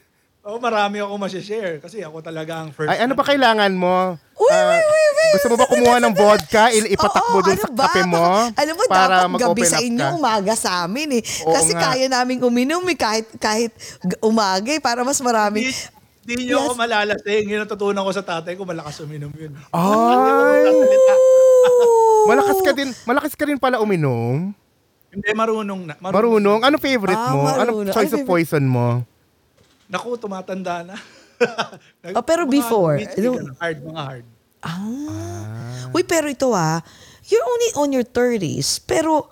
Oh, marami ako ma-share kasi ako talaga ang first. Ay, ano ba kailangan mo? Uy, Ah, wait, wait, wait. Gusto mo ba kumuha ng vodka? Il- ipatakbo Oo, dun ano sa ba? kape mo? Alam mo, para dapat gabi mag-open sa up inyo, ka? umaga sa amin eh. Oo Kasi nga. kaya naming uminom eh, kahit, kahit g- umaga eh, para mas maraming... Hindi, hindi niyo Yes. ako malalasing. Yung natutunan ko sa tatay ko, malakas uminom yun. Ay, Sasalita. malakas ka din. Malakas ka rin pala uminom. Hindi, marunong na. Marunong. Ano favorite Ah, mo? marunong. Anong choice Ano of poison mo? Naku, tumatanda na. Oh, pero Mga before, ano- ganun, hard, mga hard. Ah. Uy, pero ito ah, you're only on your 30s. Pero,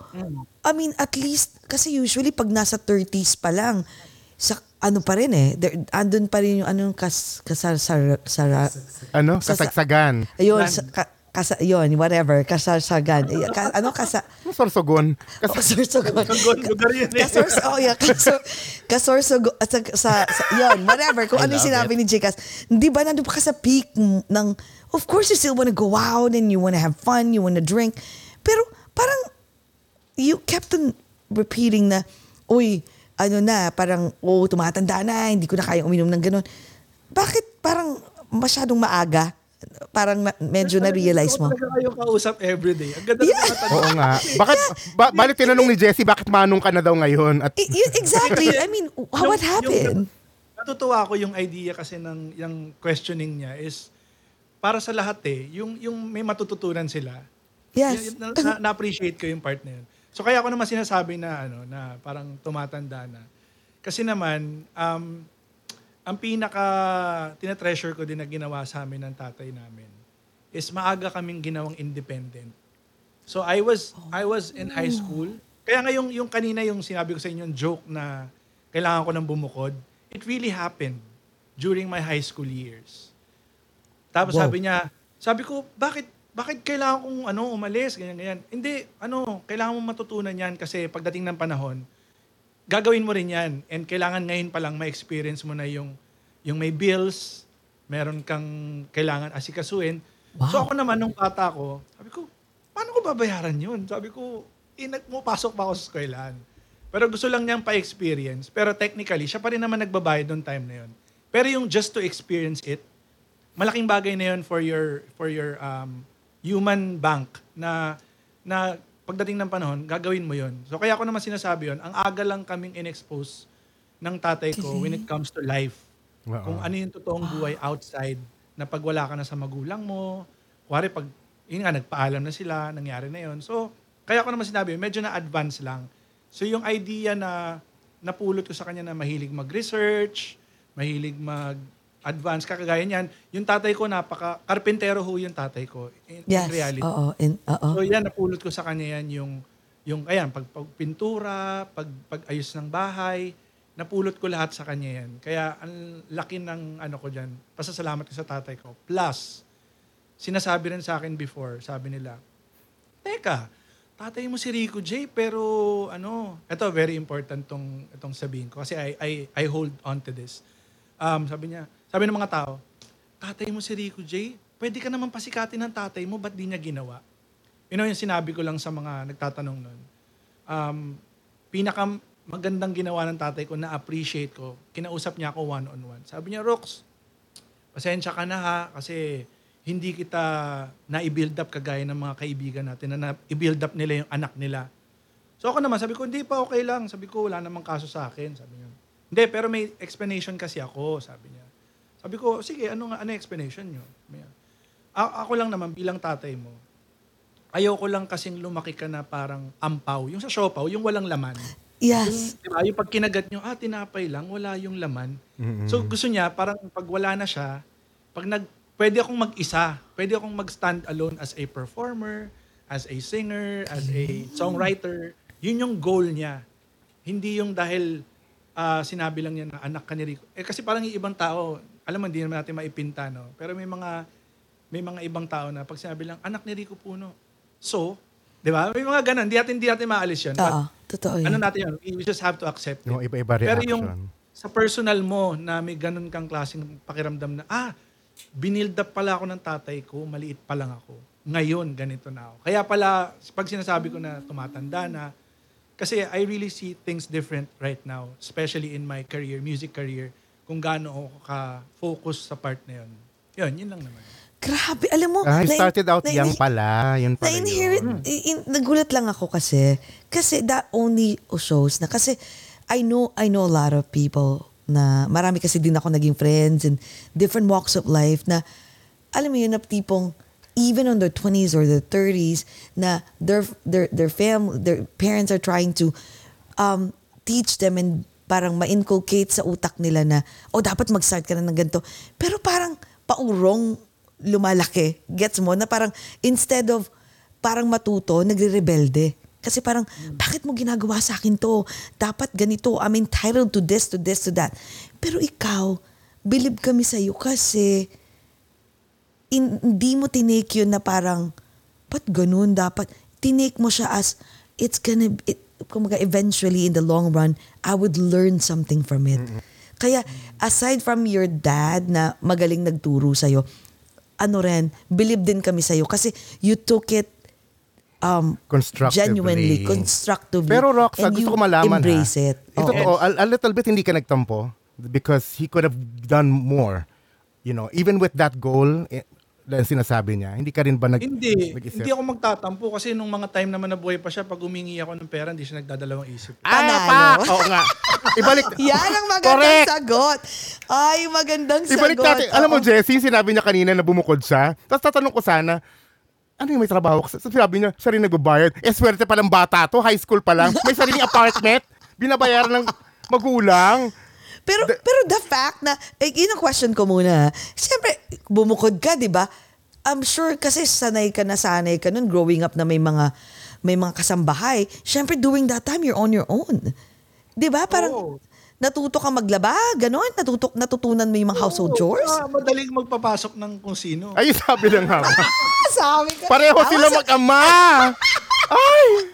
I mean, at least, kasi usually pag nasa 30s pa lang, sa ano pa rin eh, there, andun pa rin yung anong kas, kasar, sar, sara, Ano? Sa- Kasagsagan. ayun, sa, ka, kasa, yun, whatever, kasarsagan. Ka, ano, kasa, Ano sorsogon? oh, kasorsogon. Lugar yun eh. Kasors, oh yeah, kasor, kasorsogo, sa, sa, sa, yun, whatever, kung ano yung sinabi ni Jikas. Di ba, nandun pa ka sa peak ng, of course you still wanna go out and you wanna have fun, you wanna drink. Pero, parang, you kept on repeating na, uy, ano na, parang, oh, tumatanda na, hindi ko na kaya uminom ng ganun. Bakit parang masyadong maaga? Parang na- medyo na-realize mo. Talaga kayong kausap everyday. Ang ganda Yeah. ng. Oo nga. Bakit, ba, balik tinanong ni Jessie, bakit manong ka na daw ngayon? At exactly. I mean, how, what happened? Yung, natutuwa ako yung idea kasi ng yung questioning niya is para sa lahat eh, yung, yung may matututunan sila. Yes. Na, na- na-appreciate ko yung part na yun. So kaya ako naman sinasabi na ano na parang tumatanda na. Kasi naman um ang pinaka tinatreasure ko din na ginawa sa amin ng tatay namin is maaga kaming ginawang independent. So I was I was in high school. Kaya nga yung, yung kanina yung sinabi ko sa inyo yung joke na kailangan ko ng bumukod, it really happened during my high school years. Tapos Wow. sabi niya, sabi ko, bakit bakit kailangan kong ano, umalis, ganyan, ganyan. Hindi, ano, kailangan mo matutunan yan kasi pagdating ng panahon, gagawin mo rin yan. And kailangan ngayon pa lang ma-experience mo na yung, yung may bills, meron kang kailangan asikasuin. Wow. So ako naman, nung bata ko, sabi ko, paano ko babayaran yun? Sabi ko, inag mo, pasok pa ako sa eskwelahan. Pero gusto lang niyang pa-experience. Pero technically, siya pa rin naman nagbabayad noong time na yun. Pero yung just to experience it, malaking bagay na yun for your for your um, human bank na na pagdating ng panahon, gagawin mo yun. So kaya ako naman sinasabi yun, ang aga lang kaming in-expose ng tatay ko when it comes to life. Oo. Kung ano yung totoong buhay outside na pag wala ka na sa magulang mo, kuwari pag, yun nga, nagpaalam na sila, nangyari na yun. So, kaya ako naman sinabi, medyo na-advance lang. So, yung idea na napulot ko sa kanya na mahilig mag-research, mahilig mag-advance, kakagaya niyan. Yung tatay ko, napaka, karpentero ho yung tatay ko. In, in Yes. reality. Oo. In, oo. So yan, napulot ko sa kanya yan yung, yung ayan, pag, pagpintura, pag, pag-ayos ng bahay, napulot ko lahat sa kanya yan. Kaya ang laki ng ano ko dyan, pasasalamat ko sa tatay ko. Plus, sinasabi rin sa akin before, sabi nila, Teka, tatay mo si Rico J, pero ano, ito very important tong itong sabihin ko kasi I I I hold on to this. Um, sabi niya, sabi ng mga tao, tatay mo si Rico J, pwede ka naman pasikatin ng tatay mo, ba't di niya ginawa? You know, yung sinabi ko lang sa mga nagtatanong nun. Um, pinaka magandang ginawa ng tatay ko na appreciate ko, kinausap niya ako one-on-one. Sabi niya, Rox, pasensya ka na ha, kasi hindi kita na-build up kagaya ng mga kaibigan natin na na-build up nila yung anak nila. So ako naman, sabi ko, hindi pa okay lang. Sabi ko, wala namang kaso sa akin. Sabi niya, hindi, pero may explanation kasi ako, sabi niya. Sabi ko, sige, ano nga, ano explanation niya, "A- ako lang naman, bilang tatay mo, ayaw ko lang kasing lumaki ka na parang ampaw. Yung sa siopaw, yung walang laman. Yes. Yung, diba, yung pag kinagat nyo, ah, tinapay lang, wala yung laman. So gusto niya, parang pag wala na siya, pag nag, pwede akong mag-isa, pwede akong mag-stand alone as a performer, as a singer, as a songwriter. Yun yung goal niya. Hindi yung dahil ah, sinabi lang niya na anak ka ni Rico. Eh kasi parang yung ibang tao, alam mo, hindi naman natin maipinta, no? Pero may mga, may mga ibang tao na pag sinabi lang, anak ni Rico Puno. So, di ba? May mga ganun. Hindi natin, hindi natin maalis yun. Oo. Totoo yun. ano natin yun? We just have to accept it. Yung iba-iba Pero reaction. yung sa personal mo na may ganun kang klaseng pakiramdam na, ah, binild up pala ako ng tatay ko, maliit pa lang ako. Ngayon, ganito na ako. Kaya pala, pag sinasabi ko na tumatanda na, kasi I really see things different right now, especially in my career, music career, kung gaano ako ka-focus sa part na yun. Yun, yun lang naman. Grabe. Alam mo, Ah, he na- started out na- young pala. Yun pala Na-inherit, yun. in- nagulat lang ako kasi, kasi that only shows na, kasi I know, I know a lot of people na, marami kasi din ako naging friends in different walks of life na, alam mo yun, na tipong, even on their 20s or their 30s, na their, their, their family, their parents are trying to um, teach them and parang ma-inculcate sa utak nila na, oh, dapat mag-start ka na ng ganito. Pero parang paurong lumalaki. Gets mo? Na parang instead of parang matuto, nagre-rebelde. Kasi parang, bakit mo ginagawa sa akin to? Dapat ganito. I'm entitled to this, to this, to that. Pero ikaw, believe kami sa'yo kasi in- hindi mo tinake yun na parang, ba't ganun dapat? Tinake mo siya as, it's gonna, it, kumbaga, eventually in the long run, I would learn something from it. Kaya, aside from your dad na magaling nagturo sa'yo, ano rin, believe din kami sa'yo kasi you took it um, Constructively. genuinely, constructively, Pero Roxa, and gusto you ko malaman embrace ha. it. Ito Oo. totoo, a, a little bit hindi ka nagtampo because he could have done more. You know, even with that goal, na sinasabi niya, hindi ka rin ba nag Hindi, nag-isip? hindi ako magtatampo kasi nung mga time naman na buhay pa siya, pag humingi ako ng pera, hindi siya nagdadalawang isip. Ah, Panalo. pa! Oo nga. Ibalik. Yan ang magandang Correct. sagot. Ay, magandang Ibalik sagot. natin. Alam mo, Oo. Jessie, sinabi niya kanina na bumukod siya. Tapos tatanong ko sana, ano yung may trabaho ka? So, sabi niya, siya rin nagbabayad. Eh, swerte palang bata to, high school pa lang. May sariling apartment. Binabayaran ng magulang. Pero pero the fact na, eh, yun ang question ko muna. Siyempre, bumukod ka, di ba? I'm sure kasi sanay ka na sanay ka nun growing up na may mga may mga kasambahay. Siyempre, during that time, you're on your own. Di ba? Parang Oo. natuto ka maglaba, ganon. Natuto, natutunan mo yung mga household chores. Ah, madaling magpapasok ng kung sino. Ay, sabi lang nga. Sabi ko. Pareho sila mag-ama. Ay!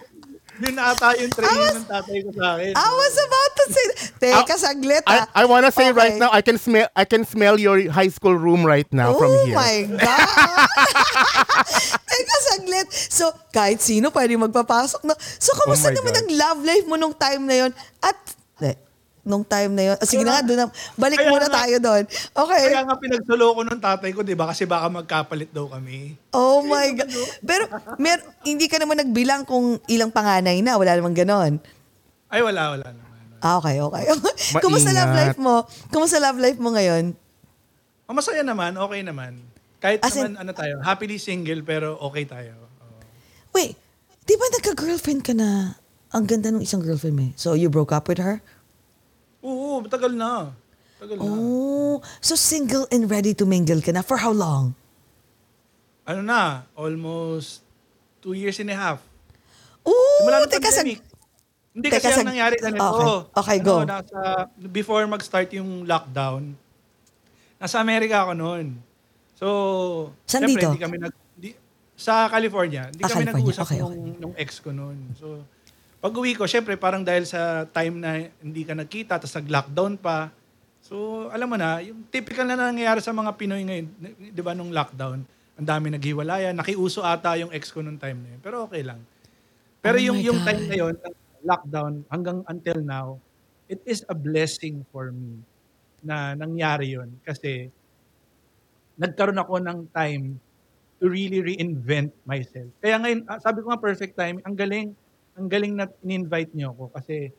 Yun na ata yung training ng tatay ko sa akin. I was about to say, teka, saglit I, ah. I wanna say Okay. right now, I can smell I can smell your high school room right now from oh here. my God! Teka, saglit. So, kahit sino pwede magpapasok. No? So, kamusta Oh naman God. ang love life mo nung time na yon At, eh, nung time na yon Ah, sige na nga, doon na, balik Kaya muna nga- tayo doon. Okay. Kaya nga pinagsulo ko ng tatay ko, di ba? Kasi baka magkapalit daw kami. Oh my God. Pero, mer hindi ka naman nagbilang kung ilang panganay na. Wala namang ganon. Ay, wala, wala naman. Ah, okay, okay. Kumusta love life mo? Kumusta love life mo ngayon? Oh, masaya naman, okay naman. Kahit As in- naman, ano tayo, happily single, pero okay tayo. Oo. Wait, di ba nagka-girlfriend ka na? Ang ganda ng isang girlfriend mo eh. So, you broke up with her? Oo, matagal na. Tagal na. Oh, so single and ready to mingle ka na. For how long? Ano na, almost two years and a half. Ooh, Simula ng teka, sag- pandemic. Hindi Teka, kasi sag- ang nangyari ganito. Okay. Okay, go. Ano, nasa, before mag-start yung lockdown, nasa Amerika ako noon. So, Saan syempre, dito? Hindi kami nag, di, sa California. Hindi Ah, kami California. nag-usap Okay, nung, nung ex ko noon. So, pag uwi ko, syempre parang dahil sa time na hindi ka nagkita, tapos nag-lockdown pa. So, alam mo na, yung typical na nangyayari sa mga Pinoy ngayon, di ba, nung lockdown, ang dami naghiwalayan, nakiuso ata yung ex ko nung time na yun. Pero okay lang. Pero Oh yung yung time na yun, lockdown hanggang until now, it is a blessing for me na nangyari yun kasi nagkaroon ako ng time to really reinvent myself. Kaya ngayon, ah, sabi ko nga perfect time, ang galing, ang galing na in-invite niyo ako kasi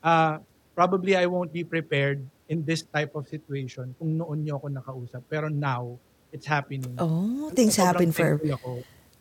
ah, probably I won't be prepared in this type of situation kung noon niyo ako nakausap. Pero now, it's happening. Oh, things Sobrang happen for ako.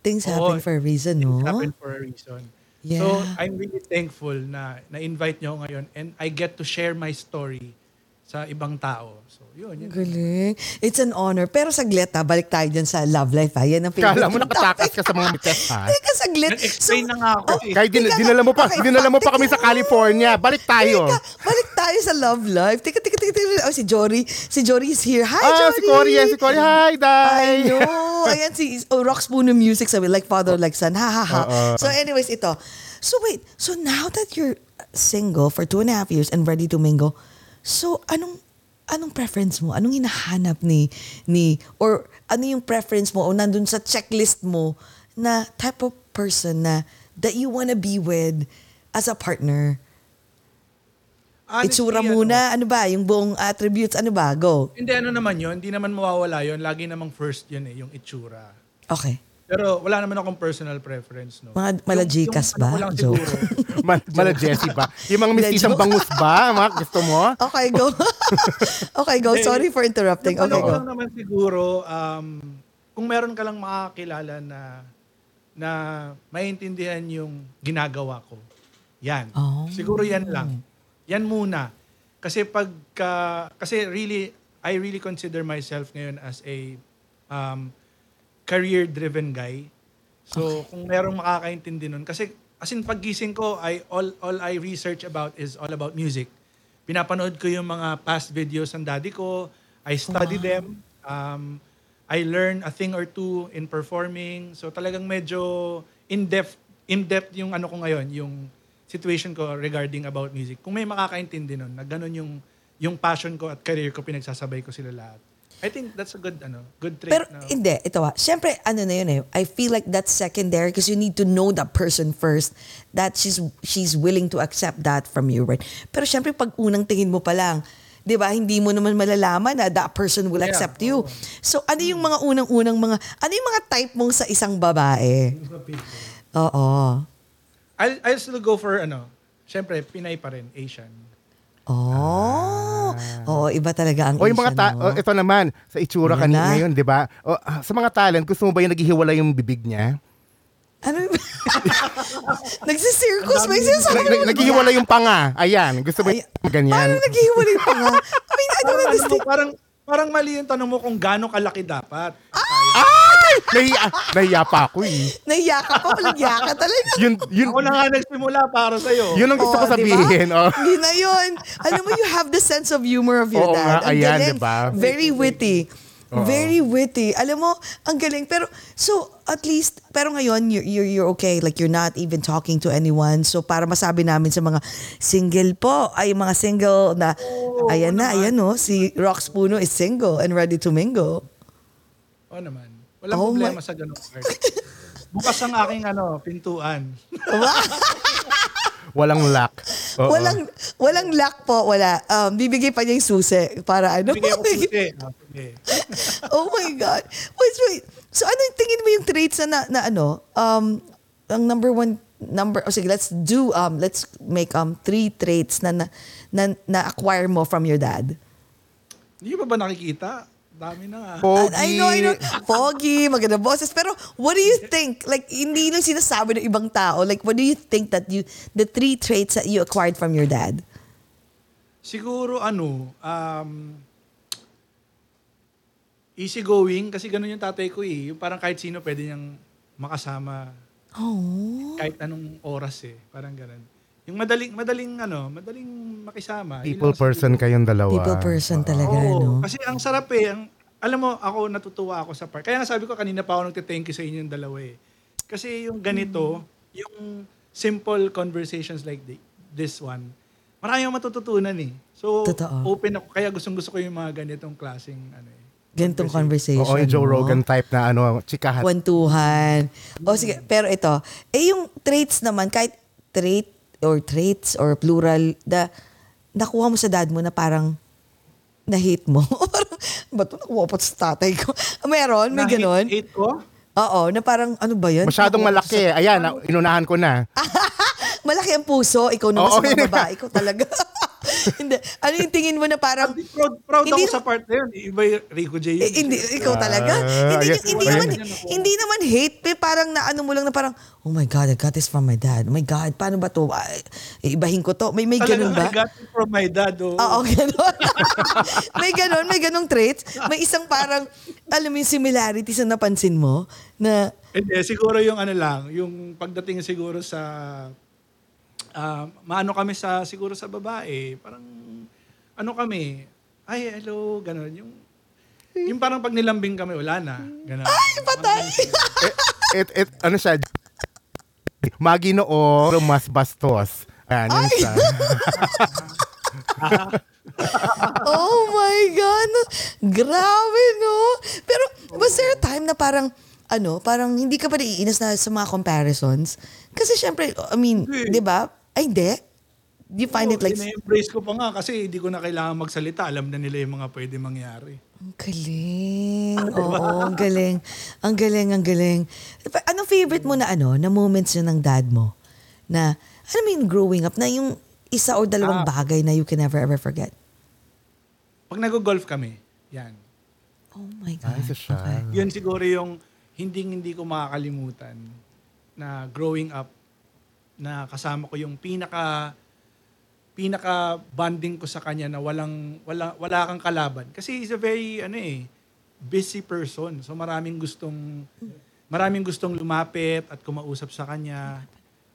things Oo, happen for a reason, Things no? happen for a reason. Yeah. So, I'm really thankful na na-invite niyo ngayon and I get to share my story sa ibang tao. So, yun. yun. Galing. It's an honor. Pero saglit ha, balik tayo dyan sa love life ha. Yan ang favorite Kala mo nakatakas ka sa mga mites ha? Teka, saglit. Nag-explain na nga ako eh. Kahit din, dinala mo pa, okay, dinala mo pa kami sa California. Balik tayo. Teka, balik tayo sa love life. Teka, teka, teka. teka. Oh, si Jory. Si Jory is here. Hi, Ah, Jory. si Cory yan, si Cory. Hi, I Day. know. Ayan si oh, Rock Spooner Music sabi, like father, like son. Ha, ha, ha. So anyways, ito. So wait, so now that you're single for two and a half years and ready to mingle, so anong anong preference mo? Anong hinahanap ni ni or ano yung preference mo o nandun sa checklist mo na type of person na that you wanna be with as a partner? Honestly, Itsura ano, muna, ano ba? Yung buong attributes, ano ba? Go. Hindi, ano naman yun. Hindi naman mawawala yun. Lagi namang first yun eh, yung itsura. Okay. Pero wala naman akong personal preference, no? Mga malajikas ba? ano lang Joke. siguro, Man, mala Jessie ba? Yung mga mistisang bangus ba? Mga gusto mo? Okay, go. okay, go. Sorry for interrupting. Okay, go. lang naman siguro, um, kung meron ka lang makakilala na na maintindihan yung ginagawa ko. Yan. Oh. Siguro yan lang. Yan muna. Kasi pagka, kasi really, I really consider myself ngayon as a um, career-driven guy. So, kung merong makakaintindi nun, kasi as in paggising ko, I, all, all I research about is all about music. Pinapanood ko yung mga past videos ng daddy ko. I study them. Um, I learn a thing or two in performing. So talagang medyo in-depth, in-depth yung ano ko ngayon, yung situation ko regarding about music. Kung may makakaintindi nun, na ganun yung, yung passion ko at career ko, pinagsasabay ko sila lahat. I think that's a good, ano, good trait. Pero na, hindi, ito ah. Siyempre, ano na yun eh. I feel like that's secondary because you need to know that person first that she's she's willing to accept that from you, right? Pero siyempre, pag unang tingin mo pa lang, di ba, hindi mo naman malalaman na that person will Yeah, accept you. So, ano yung mga unang-unang mga, ano yung mga type mong sa isang babae? Oo. I'll, I'll still go for, ano, syempre, Pinay pa rin, Asian. Oh. Oo, iba talaga ang O yung mga Asian, ta- no? o, ito naman, sa itsura Ayan kanina na. ngayon, di ba? O, ah, sa mga talent, gusto mo ba yung naghihiwalay yung bibig niya? Ano yung... Nagsisircus, may sinasabi Nag- nag- naghihiwalay yung panga. Ayan, gusto mo Ay, yung ganyan? Paano naghihiwalay pa nga? I mean, I don't Parang, ano mo, understand. parang, parang mali yung tanong mo kung gaano kalaki dapat. Ay! Nahiya, nahiya pa ako eh. Nahiya ka pa, malagya ka talaga. Yun, yun, Ako na nga nagsimula para sa'yo. yun ang gusto ko Oh, di ba? sabihin. Oh. Hindi na yun. Alam mo, you have the sense of humor of your Oo dad. nga, Ang ayan, galing. di ba? Very witty. Oo. Very witty. Alam mo, ang galing. Pero, so, at least, pero ngayon, you're, you're, you're okay. Like, you're not even talking to anyone. So, para masabi namin sa mga single po, ay mga single na, ayan na, ayan no, si Rox Puno is single and ready to mingle. Oo naman. Walang Oh problema my- sa ganung part. Bukas ang aking ano, pintuan. Walang luck. Oo. Walang, walang luck po, wala. Um, bibigay pa niya yung susi para ano. Bigay ako susi. Ah, sige. oh my God. Wait, wait. So ano yung tingin mo yung traits na, na, na ano, um, ang number one, number, oh, sige, let's do, um, let's make um three traits na, na, na, na acquire mo from your dad. Hindi pa ba nakikita? Dami na nga. Pogi. I know, I know. Pogi, maganda boses. Pero what do you think? Like, hindi nung sinasabi ng ibang tao. Like, what do you think that you, the three traits that you acquired from your dad? Siguro ano, um, easy going kasi ganun yung tatay ko eh. Yung parang kahit sino pwede niyang makasama Oh. kahit anong oras eh. Parang ganun. Yung madaling, madaling ano, madaling makisama. People lang person kayong dalawa. People person talaga, Oo, no? kasi ang sarap eh. Ang, alam mo, ako natutuwa ako sa part. Kaya nga sabi ko kanina pa ako nagte-thank you sa inyong dalawa eh. Kasi yung ganito, yung simple conversations like thi- this one, marami akong matututunan eh. So, Totoo. open ako. Kaya gustong gusto ko yung mga ganitong klaseng ano eh. Ganitong conversation. Oo, yung Joe no? Rogan type na ano, chikahan. Kwentuhan. O sige, pero ito, eh yung traits naman, kahit trait or traits or plural, da, nakuha mo sa dad mo na parang na-hate mo. parang, ba't ito nakuha pa sa tatay ko? Meron, may Na hate- ganon. hate ko? Oo, na parang ano ba yan? Masyadong Nakuha malaki. Ayan, na- inunahan ko na. sa- malaki ang puso, ikaw naman Oo, sa mga babae, ikaw talaga. Hindi. Ano yung tingin mo na parang, Proud, proud Hindi- ako sa part na yun. Iba yung Rico J. yun. Eh, hindi, ikaw talaga. Ah, hindi, okay. hindi naman, hindi naman hate, pe, parang na ano mo lang na parang, oh my God, I got this from my dad. Oh my God, paano ba to? Ibahin ko to. May, may ganun Talagang I ba? got it from my dad. Oh. Oo, ganun. may ganun, may ganung traits. May isang parang, alam mo yung similarities na napansin mo, na, Hindi, siguro yung ano lang, yung pagdating siguro sa, ah, maano kami sa, siguro sa babae, parang, ano kami, ay, hello, gano'n, yung, yung parang pag nilambing kami, wala na, gano'n. ay, patay! it, it, ano siya, maginoo, mas bastos. Ayan, yun siya. oh my God. Grabe, no? Pero, was there a time na parang, ano, parang hindi ka pa naiinis na sa mga comparisons? Kasi syempre, I mean, di ba? Ay, hindi. Do you find it like... embrace ko pa nga kasi hindi ko na kailangan magsalita. Alam na nila yung mga pwede mangyari. Ang galing. Oo, ang galing. Ang galing, ang galing. Anong favorite mo na ano, na moments yun ng dad mo? Na, alam mo yung growing up, na yung isa or dalawang Ah. bagay na you can never ever forget? Pag nag-golf kami, yan. Oh my God. Ay, siya. Yun siguro yung hindi hindi ko makakalimutan na growing up na kasama ko yung pinaka pinaka bonding ko sa kanya na walang wala wala kang kalaban kasi he's a very ano eh busy person so maraming gustong maraming gustong lumapit at kumausap sa kanya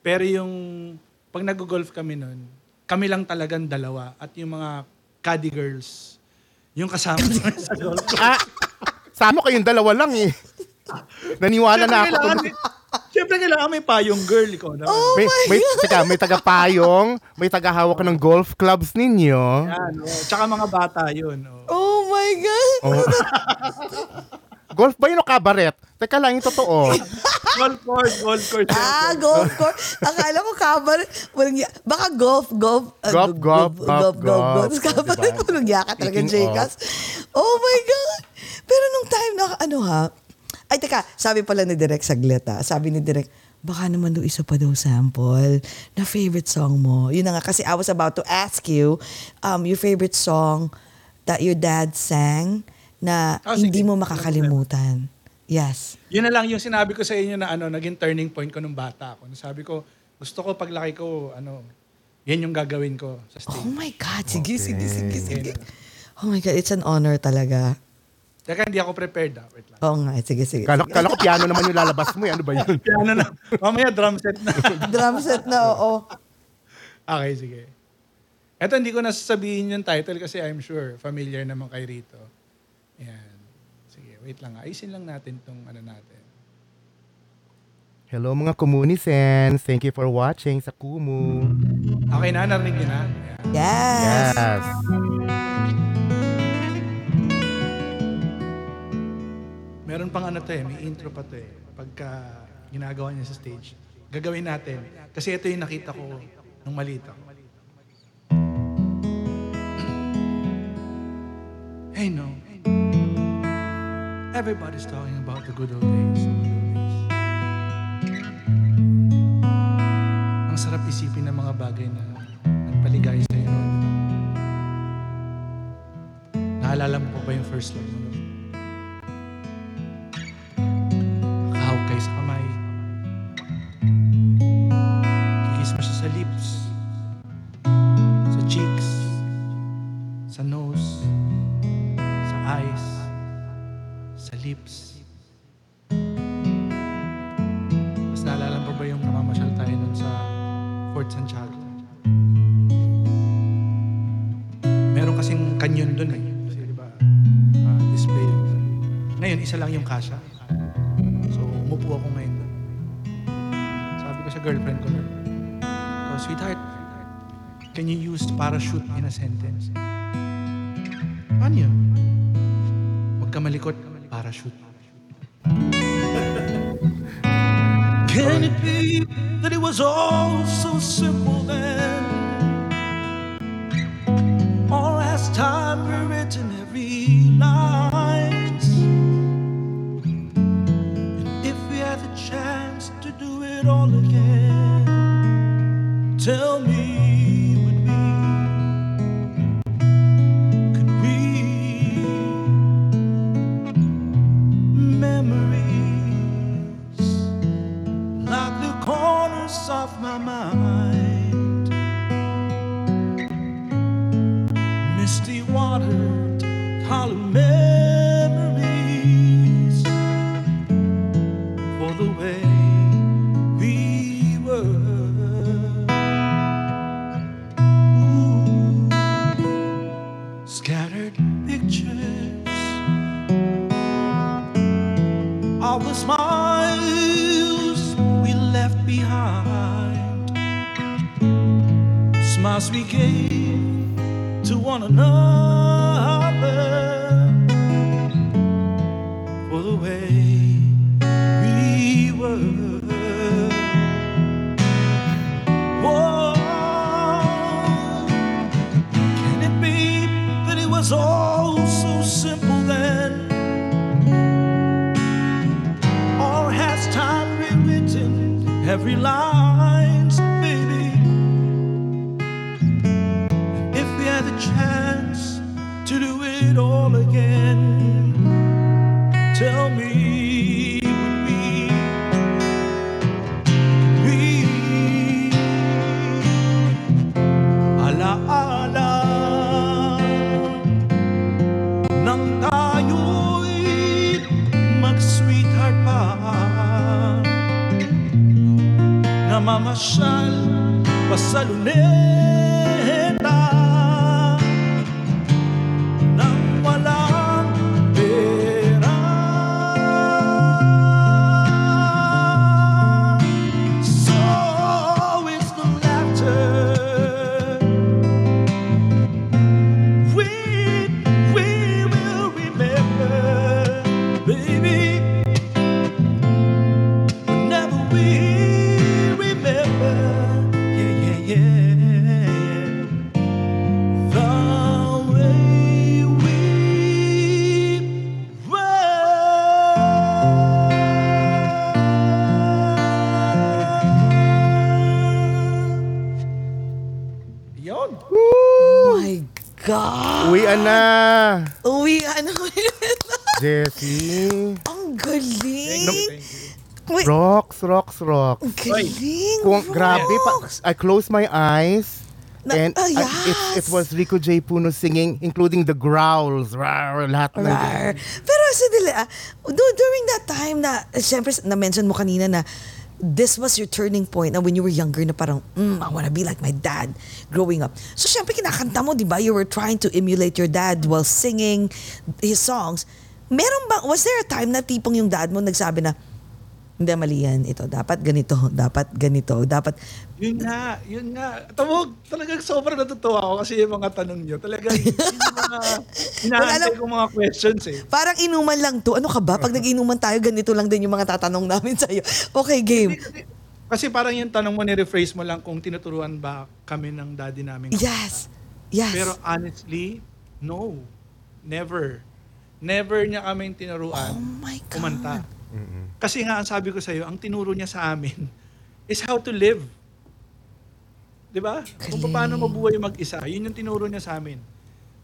pero yung pag nag-golf kami nun kami lang talagang dalawa at yung mga caddy girls yung kasama sa golf Ah, sama kayong dalawa lang eh. Naniwala na ako. Siyempre kailangan may payong girl ko. No? Oh may, my may, teka, may taga-payong, may taga-hawak ng golf clubs ninyo. Yan, oh. Tsaka mga bata yun. Oh. Oh my God. Oh. golf ba yun o kabaret? Teka lang, yung totoo. golf course, golf course. Ah, golf course. Akala ko kabar. Walang ya- Baka golf, golf. ah, Golf, golf, golf, golf, golf. golf. Tapos kabar. Diba? Walang yaka talaga, Speaking Jcas. Oh my God. Pero nung time na, ano ha, ay teka, sabi pala ni Direk saglit ha. Sabi ni Direk, baka naman daw isa pa daw sample na favorite song mo. Yun na nga, kasi I was about to ask you, um, your favorite song that your dad sang na Ah, hindi sige. mo makakalimutan. Yes. Yun na lang yung sinabi ko sa inyo na ano, naging turning point ko nung bata ako. Sabi ko, gusto ko paglaki ko, ano, yan yung gagawin ko sa stage. Oh my God. Sige, sige, sige, sige. Oh my God, it's an honor talaga. Teka, hindi ako prepared ah. Wait lang. Oo nga, sige, sige. Kala, kala ko piano naman yung lalabas mo. eh. Ano ba yun? Piano na. Mamaya drum set na. Drum set na, oo. okay, sige. Eto, hindi ko nasasabihin yung title kasi I'm sure familiar naman kay Rito. Yan. Sige, wait lang. Ayusin lang natin tong ano natin. Hello mga Kumunisens. Thank you for watching sa Kumu. Okay na, narinig niyo na? Yan. Yes. Yes. Meron pang ano to eh, may intro pa to eh. Pagka ginagawa niya sa stage. Gagawin natin. Kasi ito yung nakita ko nung maliit ako. Hey no. Everybody's talking about the good old days. Ang sarap isipin ng mga bagay na nagpaligay sa iyo. noon. Naalala mo pa ba yung first love mo? Parachute in a sentence? Paano yun? Huwag ka malikot, parachute. Can it be that it was all so simple then? Or has time rewritten every line? And if we had the chance to do it all again, tell me, corners of my mind. Misty watered color I closed my eyes. Na- and ah, I- it, yes. it was Rico J. Puno singing, including the growls, rar, lahat ng Rar. Pero sadali, ah, do- during that time na, syempre, na-mention mo kanina na this was your turning point na when you were younger na parang, mm, I wanna be like my dad growing up. So syempre kinakanta mo, di ba? You were trying to emulate your dad while singing his songs. Meron ba, was there a time na tipong yung dad mo nagsabi na, hindi, mali yan. Ito, dapat ganito, dapat ganito, dapat... Yun nga, yun nga. Tawag, talagang sobrang natutuwa ako kasi yung mga tanong yun yung mga inaantay kong mga questions eh. Parang inuman lang to. Ano ka ba? Pag nag-inuman tayo, ganito lang din yung mga tatanong namin sa'yo. Okay, game. Kasi, kasi parang yung tanong mo, ni-rephrase mo lang kung tinuturuan ba kami ng daddy namin. Yes. Yes. Pero honestly, no. Never. Never niya kaming tinuruan oh my God. kumanta. Kasi nga, ang sabi ko sa'yo, ang tinuro niya sa amin is how to live. Di ba? Kung paano mabuhay mag-isa. Yun yung tinuro niya sa amin.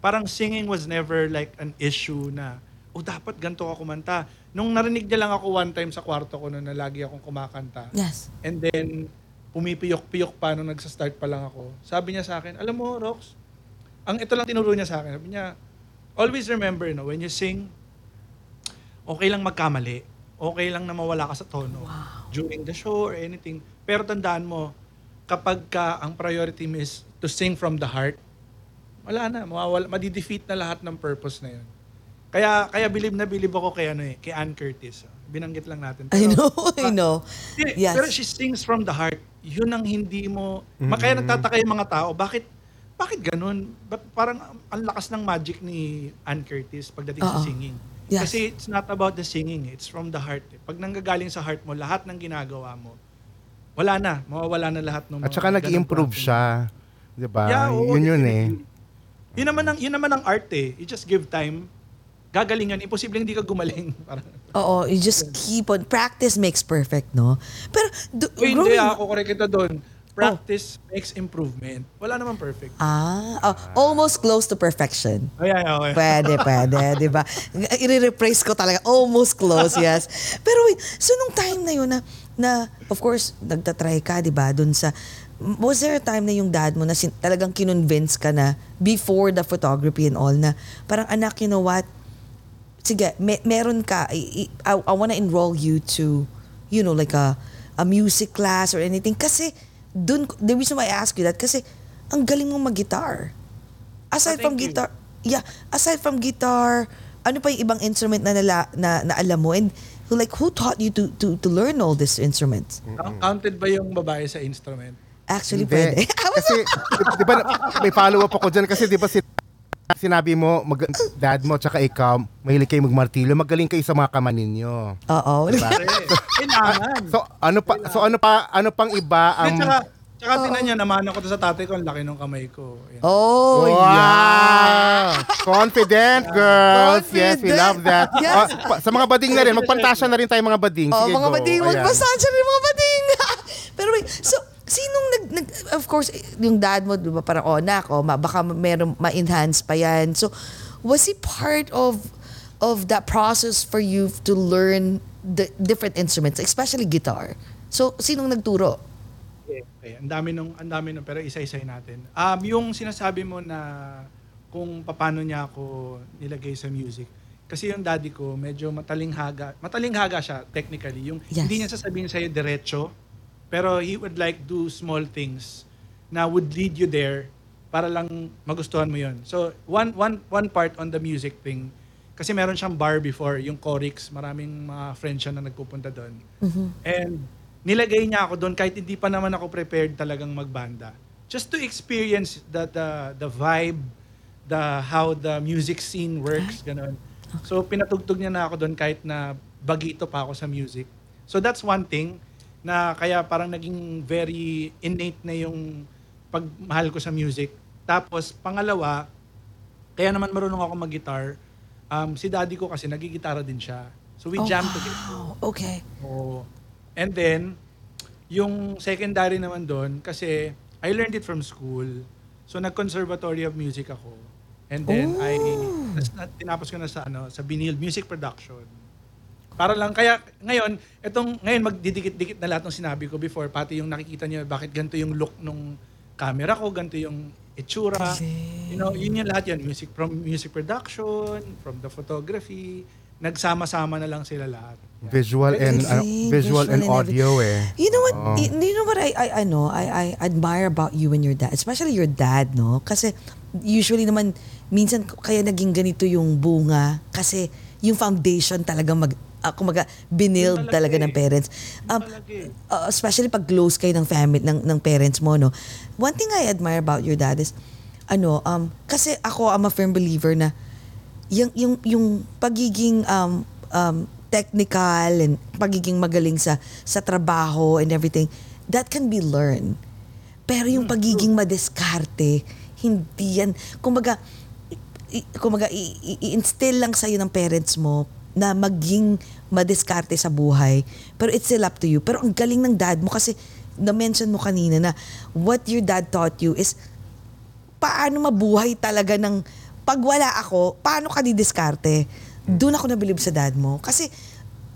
Parang singing was never like an issue na, oh, dapat ganito ka kumanta. Nung narinig niya lang ako one time sa kwarto ko noon na lagi akong kumakanta. Yes. And then, pumipiyok-piyok pa nung nagsa-start pa lang ako. Sabi niya sa akin, alam mo, Rox, ang ito lang tinuro niya sa akin. Sabi niya, always remember, no, when you sing, okay lang magkamali. Okay lang na mawala ka sa tono during the show or anything. Pero tandaan mo, kapag ka ang priority mo is to sing from the heart, wala na, mawawala, madidefeat na lahat ng purpose na yun. Kaya kaya bilib na bilib ako kay ano eh, kay Ann Curtis. Binanggit lang natin. I Pero- know, I know. Hindi, Yes. Pero she sings from the heart. Yun ang hindi mo... Kaya nagtataka yung mga tao, bakit bakit ganun? Ba't parang ang lakas ng magic ni Ann Curtis pagdating sa Oo. singing? Yes. Kasi it's not about the singing, it's from the heart. eh. Pag nanggagaling sa heart mo, lahat ng ginagawa mo, wala na, mawawala na lahat ng At mga saka ganun nag-improve siya. 'Di ba? Yeah, oo, yun yun eh. Yun naman ang yun naman ang art eh. You just give time. Gagalingan, imposible hindi ka gumaling. Parang, Oo, you just keep on. Practice makes perfect, no? Pero, do, Uy, hindi growing- ako correct kita doon. Practice makes improvement. Wala naman perfect. Ah, oh, almost close to perfection. Ayan, okay. Pwede, pwede, di ba? I-rephrase ko talaga, almost close, yes. Pero wait, so nung time na yun na, na of course, nagtatry ka, di ba, dun sa, was there a time na yung dad mo na sin- talagang kinonvince ka na before the photography and all na parang anak, you know what, sige, me- meron ka, I, I, I wanna enroll you to, you know, like a, a music class or anything. Kasi, dun, the reason why I ask you that, kasi, ang galing mo mag-guitar. Aside Oh, from you. guitar, yeah, aside from guitar, ano pa yung ibang instrument na, nala, na, na alam mo? And who, like, who taught you to, to, to learn all these instruments? Count- Counted ba yung babae sa instrument? Actually, pwede. Hindi. kasi, di- di ba, may follow-up ako dyan kasi di ba si sinabi mo, mag, dad mo, tsaka ikaw, mahilig kayo magmartilyo, magaling kayo sa mga kamay ninyo. Oo. Pare, kailangan. So, ano pa, so ano pa, ano pang iba Ang... Tsaka, tsaka niya, naman ako to sa tatay ko, ang laki ng kamay ko. Yan. Oh, yeah. wow! Confident girls. Yes, we Confident. love that. Yes. Ah, pa- sa mga bading na rin, magpantasya na rin tayo mga bading. Oh, Sige, mga go. bading, Ayan. magpasansya rin mga bading. Pero wait, so, sinong nag, nag, of course, yung dad mo, di ba, parang, oh, nak, oh, baka meron, ma-enhance pa yan. So, was he part of, of that process for you to learn the different instruments, especially guitar? So, sinong nagturo? Okay, okay. Ang dami nung, ang dami nung, pero isa-isay natin. Um, yung sinasabi mo na kung paano niya ako nilagay sa music. Kasi yung daddy ko, medyo matalinghaga. Matalinghaga siya, technically. Yung Yes. hindi niya sasabihin sa'yo diretso, pero he would like do small things na would lead you there para lang magustuhan mo yon. So, one, one, one part on the music thing, kasi meron siyang bar before, yung Corix, maraming mga friends siya na nagpupunta doon. And nilagay niya ako doon kahit hindi pa naman ako prepared talagang magbanda. Just to experience the the, the vibe, the how the music scene works, ganun. So pinatugtog niya na ako doon kahit na bagito pa ako sa music. So that's one thing na kaya parang naging very innate na yung pagmahal ko sa music. Tapos pangalawa, kaya naman marunong ako mag-guitar. Um, si daddy ko kasi nagigitara din siya. So we Oh, jam together. wow. Okay. Oo. And then, yung secondary naman doon, kasi I learned it from school. So, nag-conservatory of music ako. And then, I, tas, na, tinapos ko na sa, ano, sa Binil Music Production. Para lang, kaya ngayon, etong, ngayon magdidikit-dikit na lahat ng sinabi ko before, pati yung nakikita niyo, bakit ganito yung look nung camera ko, ganito yung itsura. You know, yun yung lahat yun. Music, from music production, from the photography, nagsama-sama na lang sila lahat. Visual and ano, Amazing. visual and Visual and audio eh. You know what? Y- You know what I I I know. I I admire about you and your dad, especially your dad, no? Kasi usually naman minsan kaya naging ganito yung bunga kasi yung foundation talaga mag uh, kumaga binild talaga talaga eh. ng parents. Um, uh, especially pag close kayo ng family ng ng parents mo, no. One thing I admire about your dad is ano, um kasi ako I'm a firm believer na yung yung yung pagiging um um technical and pagiging magaling sa sa trabaho and everything that can be learned pero yung pagiging madiskarte hindi yan kumbaga kumbaga i-instill lang sa ng parents mo na maging madiskarte sa buhay pero it's still up to you pero ang galing ng dad mo kasi na-mention mo kanina na what your dad taught you is paano mabuhay talaga ng pag wala ako, paano ka didiskarte? Doon ako nabilib sa dad mo. Kasi,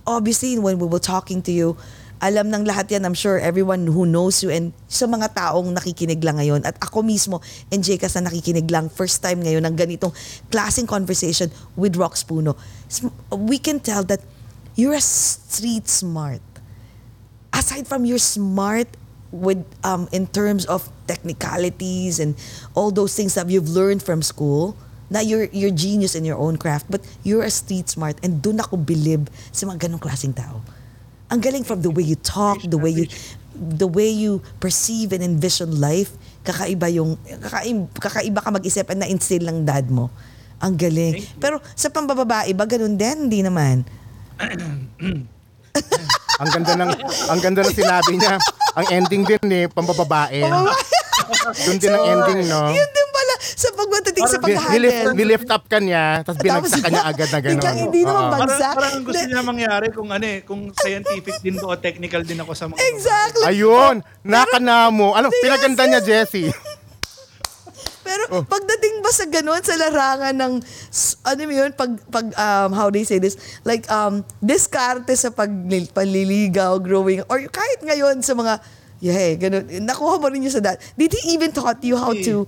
obviously, when we were talking to you, alam ng lahat yan, I'm sure everyone who knows you and sa mga taong nakikinig lang ngayon at ako mismo and Jcas na nakikinig lang first time ngayon ng ganitong klaseng conversation with Rox Puno. We can tell that you're a street smart. Aside from your smart with um in terms of technicalities and all those things that you've learned from school, na you're you're genius in your own craft, but you're a street smart and doon ako believe sa mga ganong klaseng tao. Ang galing from the way you talk, the way you the way you perceive and envision life, kakaiba yung kakaiba, kakaiba ka mag-isip and na-instill ng dad mo. Ang galing. Pero sa pambababae ba ganun din? Hindi naman. Ang ganda ng ang ganda ng sinabi niya. Ang ending din eh, pambababae. Doon din ang ending, no? Yun sa pagmatating sa Ni- Nilift, pag-handle. nilift up ka niya, tapos binagsak ka niya agad na gano'n. Biglang hindi naman Parang, Bagsak. parang ang gusto niya mangyari kung ano eh, kung scientific din ko o technical din ako sa mga Exactly. Ayun, nakanamo. Ano, pinaganda niya, Jessie. Pero Oh. pagdating ba sa ganun, sa larangan ng, ano mo yun, pag, pag um, how they say this, like, um, diskarte sa pag, panliligaw, growing, or kahit ngayon sa mga, yeah, ganun, nakuha mo rin yun sa dad. Did he even taught you how to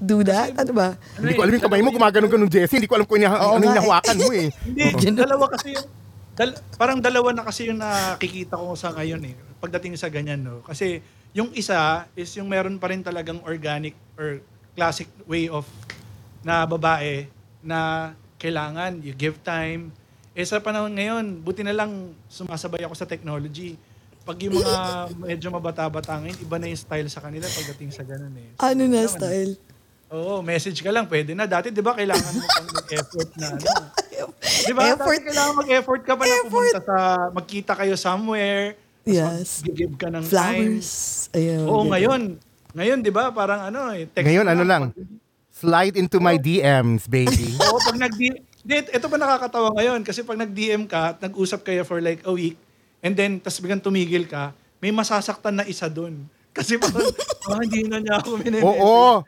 do that? Ano ba? Hindi ko alam yung kamay mo, gumaganon-ganon, Jessie. Hindi ko alam kung ina- Oo ano yung nga eh. nahawakan mo eh. Hindi, dalawa kasi yung dal- parang dalawa na kasi yung nakikita ko sa ngayon eh pagdating sa ganyan no. Kasi yung isa is yung meron pa rin talagang organic or classic way of na babae na kailangan you give time. Eh sa panahon ngayon, buti na lang sumasabay ako sa technology. Pag yung mga medyo mabata-batangin, iba na yung style sa kanila pagdating sa ganun eh. So, Ano na naman, style? Oo, message ka lang, pwede na. Dati, di ba, kailangan mo pang mag-effort na, ano. Di ba? Effort. Dati kailangan mag-effort ka pa na Effort. pumunta sa, magkita kayo somewhere. Yes. Mag-give ka ng Flowers. Ayun. time. Oo, ganun. ngayon. Ngayon, di ba, parang ano eh. text Ngayon, ka ano lang, slide into my DMs, baby. Oo, pag nag ito pa nakakatawa ngayon. Kasi pag nag-DM ka at nag-usap kayo for like a week, and then, tas biglang tumigil ka, may masasaktan na isa dun. Kasi parang, ah, hindi na niya ako minimessage. Oo.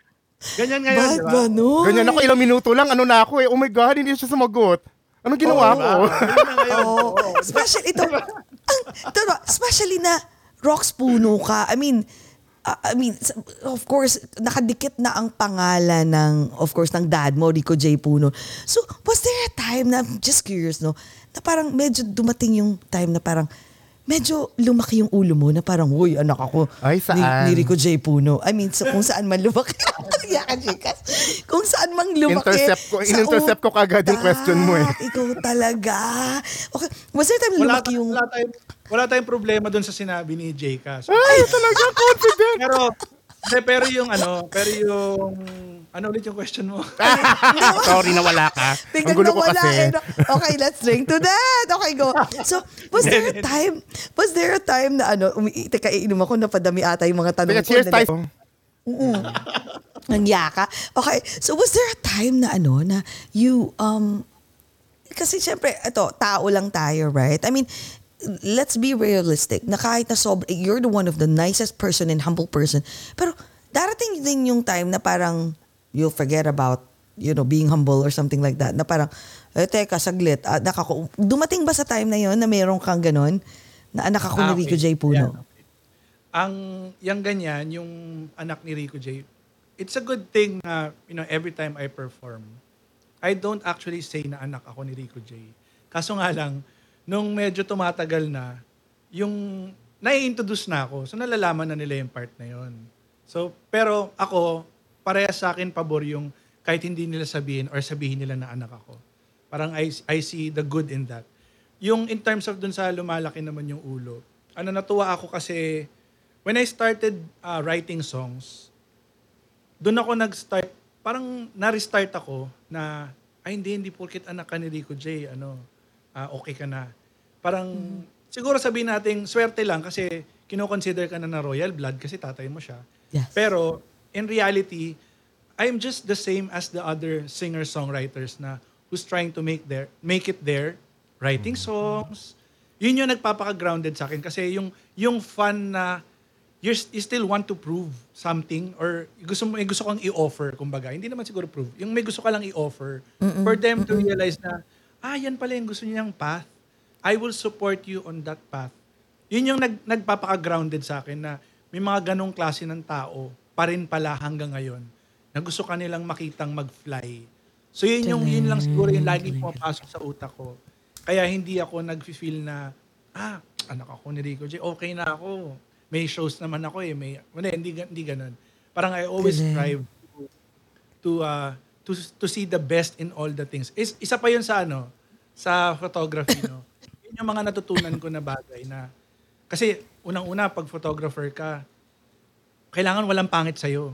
Ganyan ngayon, Bakit di ba? nun? Ganyan ako, ilang minuto lang, ano na ako eh. Oh my God, hindi siya sumagot. Anong ginawa ko? Oo. Special, ito, ang, ito, no, especially na rocks puno ka. I mean, uh, I mean, of course, nakadikit na ang pangalan ng, of course, ng dad mo, Rico J. Puno. So, was there a time na, I'm just curious, no, na parang medyo dumating yung time na parang, medyo lumaki yung ulo mo na parang, uy, anak ako. Ay, Ni, saan? ni Rico J. Puno. I mean, so, kung saan man lumaki. Kung saan man lumaki. Intercept ko- sa in-intercept ko kagad yung utak. question mo eh. Ikaw talaga. Okay. Was there time wala, lumaki yung... wala, tayong, wala tayong problema doon sa sinabi ni Jayka. So, Ay, talaga, confident. pero, pero yung ano, pero yung, ano ulit yung question mo? Sorry na wala ka. Ang Biglang gulo ko nawala kasi. eh, no? Okay, let's drink to that. Okay, go. So, was there a time, was there a time na ano, umi, teka, iinom ako, napadami ata yung mga tanong Teka, ko. cheers na- tayo. Ang yaka. Okay, so was there a time na ano, na you, um, kasi syempre, ito, tao lang tayo, right? I mean, let's be realistic, na kahit na sobra, you're the one of the nicest person and humble person, pero darating din yung time na parang you'll forget about, you know, being humble or something like that, na parang, eh, teka, saglit, ah, nakako, dumating ba sa time na yon na meron kang ganon, na anak ako ni Ah, Rico okay. J. Puno? Okay. Ang, yung ganyan, yung anak ni Rico J, it's a good thing na, you know, every time I perform, I don't actually say na anak ako ni Rico J. Kaso nga lang, nung medyo tumatagal na, yung nai-introduce na ako, so nalalaman na nila yung part na yon. So, pero ako, parehas sa akin pabor yung kahit hindi nila sabihin or sabihin nila na anak ako. Parang I, I see the good in that. Yung in terms of dun sa lumalaki naman yung ulo, ano natuwa ako kasi when I started uh, writing songs, doon ako nag-start, parang na-restart ako na, ay hindi, hindi porkit anak ka ni Rico J, ano, ah, okay ka na. Parang, siguro sabihin natin, swerte lang kasi kinoconsider ka na na royal blood kasi tatay mo siya. Yes. Pero, in reality, I'm just the same as the other singer-songwriters na who's trying to make their make it there, writing songs. Yun yung nagpapaka-grounded sa akin kasi yung yung fun na you're, you still want to prove something or gusto mo gusto kang i-offer kumbaga. Hindi naman siguro prove. Yung may gusto ka lang i-offer for them to realize na ah yan pala yung gusto niyang path. I will support you on that path. yun yung nag, nagpapaka-grounded sa akin na may mga ganong klase ng tao pa rin pala hanggang ngayon na gusto kanilang makitang mag-fly. So yun yung yun lang siguro yung lagi pumapasok sa utak ko. Kaya hindi ako nag-feel na ah, anak ako ni Rico J, okay na ako. May shows naman ako eh. May, hindi, hindi, hindi ganun. Parang I always Galing. strive to, to, uh, to, to see the best in all the things. Is, isa pa yun sa ano, sa photography, no? Yun yung mga natutunan ko na bagay na, kasi unang-una, pag photographer ka, kailangan walang pangit sa'yo.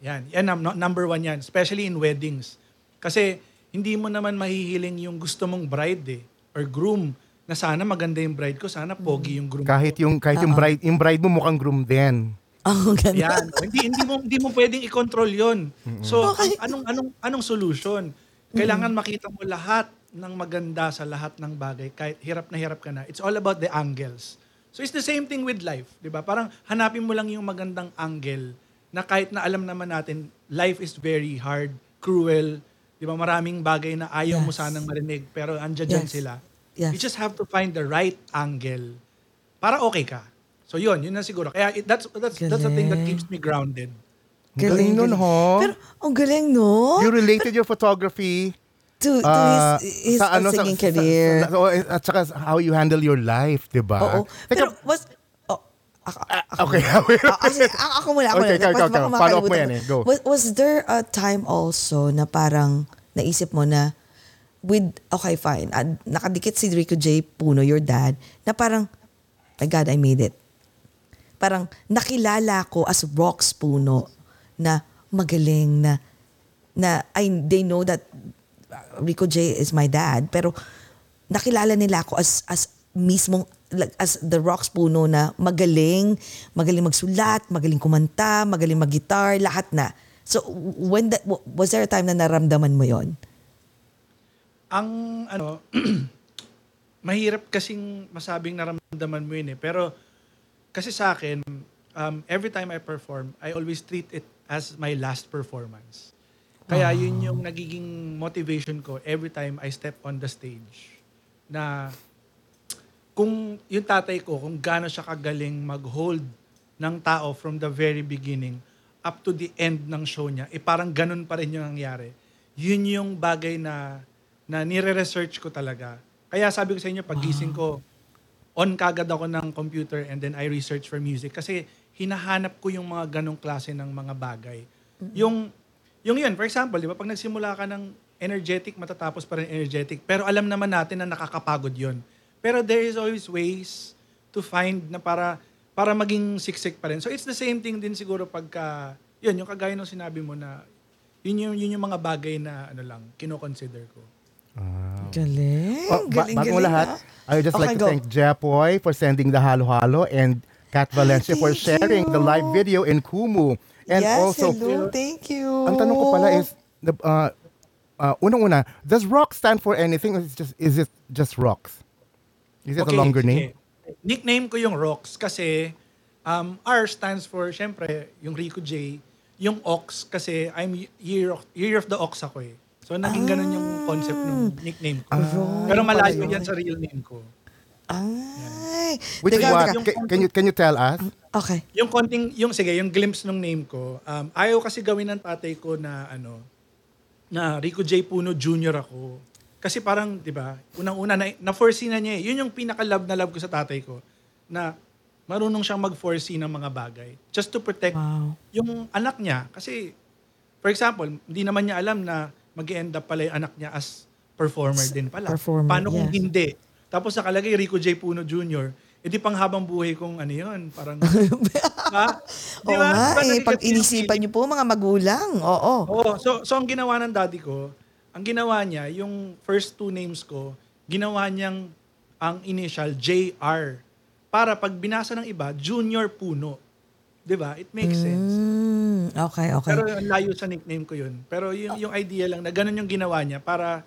Yan. Yan, num- number one yan. Especially in weddings. Kasi, hindi mo naman mahihiling yung gusto mong bride eh, or groom na sana maganda yung bride ko, sana pogi yung groom Kahit yung kahit yung bride, yung bride mo mukhang groom din. Oh, ganda. Yan. hindi hindi mo hindi mo pwedeng i-control 'yon. So Okay. anong anong anong solution? Kailangan makita mo lahat ng maganda sa lahat ng bagay kahit hirap na hirap ka na. It's all about the angles. So it's the same thing with life, 'di ba? Parang hanapin mo lang yung magandang angle na kahit na alam naman natin life is very hard, cruel, 'di ba? Maraming bagay na ayaw mo Yes. sanang marinig pero andiyan Yes. sila. Yes. You just have to find the right angle para okay ka. So yun, yun na siguro. Kaya it, that's that's that's the thing that Galing. keeps me grounded. Galing nun, ho. Pero, ang galing, no? You related your photography to, to ah, his, his sa ano, sa- singing sa- career. sa- oh, at saka how you handle your life, di ba? Oo. Pero, was, oh, ako, ako, okay. Ah, kasi, ako, ako muna, ako Okay, muna. ikaw, ikaw. makakalimutan Follow up mo yan eh. Go. Was, was there a time also na parang naisip mo na with, okay, fine, ah, nakadikit si Rico J. Puno, your dad, na parang, my God, I made it. Parang nakilala ko as Rox Puno na magaling na na I, they know that uh, Rico J is my dad pero nakilala nila ako as as mismong like, as the Rocks Puno na magaling, magaling magsulat, magaling kumanta, magaling mag-guitar, lahat na. So when that was there a time na naramdaman mo 'yon? Ang ano mahirap kasing masabing naramdaman mo yun eh. Pero kasi sa akin, um, every time I perform, I always treat it as my last performance. Kaya yun yung nagiging motivation ko every time I step on the stage. Na kung yung tatay ko, kung gaano siya kagaling mag-hold ng tao from the very beginning up to the end ng show niya, eh parang ganun pa rin yung nangyari. Yun yung bagay na, na nire-research ko talaga. Kaya sabi ko sa inyo, pagising ko, on kagad ako ng computer and then I research for music kasi hinahanap ko yung mga ganong klase ng mga bagay. Yung yung yun, for example, di ba, pag nagsimula ka ng energetic, matatapos pa rin energetic. Pero alam naman natin na nakakapagod yun. Pero there is always ways to find na para para maging siksik pa rin. So it's the same thing din siguro pagka, yun, yung kagaya ng sinabi mo na, yun yung, yun yung mga bagay na, ano lang, kino-consider ko. Galing. Oh, ba- galing, bago galing. lahat, ah. I would just Okay, like to go. thank Jepoy for sending the Halo Halo and Kat Valencia for sharing the live you. video in Kumu. And yes, also, hello, thank you. ang tanong ko pala is, the, uh, uh, unang-una, does rock stand for anything or is it just, is it just rocks? Is it a longer name? sige. Nickname ko yung Rocks kasi um, R stands for, syempre, yung Rico J. Yung Ox kasi I'm year of, year of the Ox ako eh. So naging ganun yung concept ng nickname ko. Pero malayo yan sa real name ko. Ay. Which is Teka, what? teka. Can you, can you tell us? Okay. Yung konting, yung sige, yung glimpse ng name ko, um, ayaw kasi gawin ng tatay ko na ano, na Rico J. Puno Jr. ako. Kasi parang, di ba, unang-una, na, na-foresee na niya eh. Yun yung pinaka-love na love ko sa tatay ko. Na marunong siyang mag-foresee ng mga bagay. Just to protect Wow. yung anak niya. Kasi, for example, hindi naman niya alam na mag end up pala yung anak niya as performer din pala. performer, Paano kung yes. hindi? Tapos nakalagay Rico J. Puno Jr., edi pang habang buhay kong ano yun, parang, ha? Di Oo ba? nga Di eh, pag yung inisipan niyo po mga magulang. Oo. Oo, so, so ang ginawa ng daddy ko, ang ginawa niya, yung first two names ko, ginawa niyang ang initial JR. Para pag binasa ng iba, Junior Puno. Di ba? It makes sense. Mm, okay, okay. Pero ang layo sa nickname ko yun. Pero yung, yung idea lang na ganun yung ginawa niya para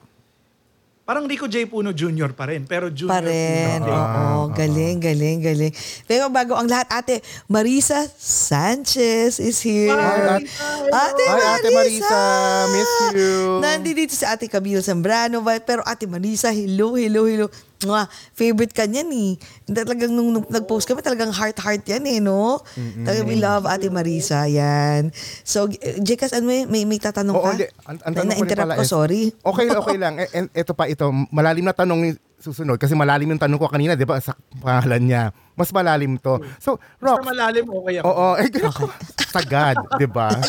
parang Rico J. Puno Jr. pa rin. Pero Junior pa rin. Puno. Oo, galing, galing, galing. Pero bago ang lahat, ate, Marisa Sanchez is here. Hi, Ate, Hi, Ate Marisa. Miss you. Nandito si Ate Camille Zambrano. Pero Ate Marisa, hello, hello, hello. Mwah, favorite ka niyan eh. Talagang nung, nung nag-post kami, talagang heart-heart yan eh, no? Talagang we love Ate Marisa, yan. So, eh, Jekas, ano may, may, may tatanong Oo, ka? hindi. Ang, ang tanong ko pala ko, is- sorry. Okay, okay lang. E, ito pa, ito, malalim na tanong ni susunod kasi malalim yung tanong ko kanina, di ba, sa pangalan niya. Mas malalim to. So, Rox, malalim, okay ako. oo, eh, ganun. sagad, di ba?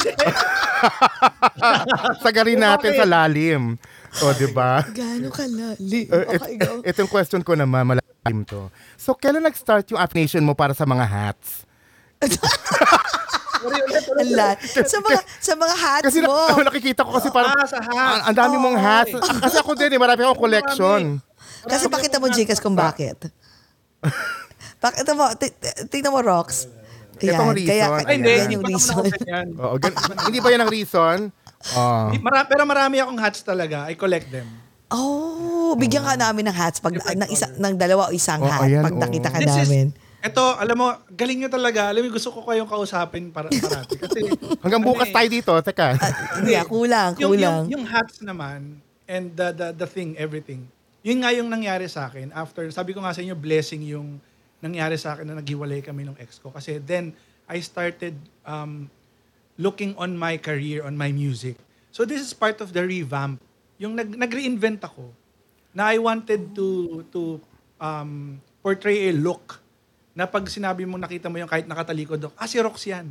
Sagarin natin Okay. sa lalim. O, di ba? Gaano kalali? Uh, it, Okay, go. itong question ko naman, malalim to. So, kailan nag-start yung affiliation mo para sa mga hats? Ang lahat. Sa mga, sa mga hats Kasi mo. nakikita ko kasi parang, Ah, sa hats. ang, dami mong hats. Kasi ako din, eh, marami akong collection. Kasi pakita mo, Jekas, kung bakit. Pakita mo, tingnan mo, Rox. Itong reason. Kaya, Ay, Ay, hindi. yan yung reason. Oo, gan- hindi ba yan ang reason? Di- mara- pero marami akong hats talaga. I collect them. Oh, bigyan ka namin ng hats pag ng isa ng dalawa o isang Oh, hat ayan, pag oh. nakita ka This is- namin. Ito, alam mo, galing nyo talaga. Alam mo, gusto ko kayong kausapin para parati. Kasi, Hanggang bukas ano eh, tayo dito. Teka. Hindi, ah, kulang, yung, kulang. Yung, yung hats naman, and the, the, the thing, everything. Yun nga yung nangyari sa akin. After, sabi ko nga sa inyo, blessing yung nangyari sa akin na naghiwalay kami ng ex ko. Kasi then, I started um, looking on my career, on my music. So this is part of the revamp. Yung nag, nag-reinvent ako na I wanted to to um, portray a look na pag sinabi mo, nakita mo yung kahit nakatalikod ako, ah, si Rox yan.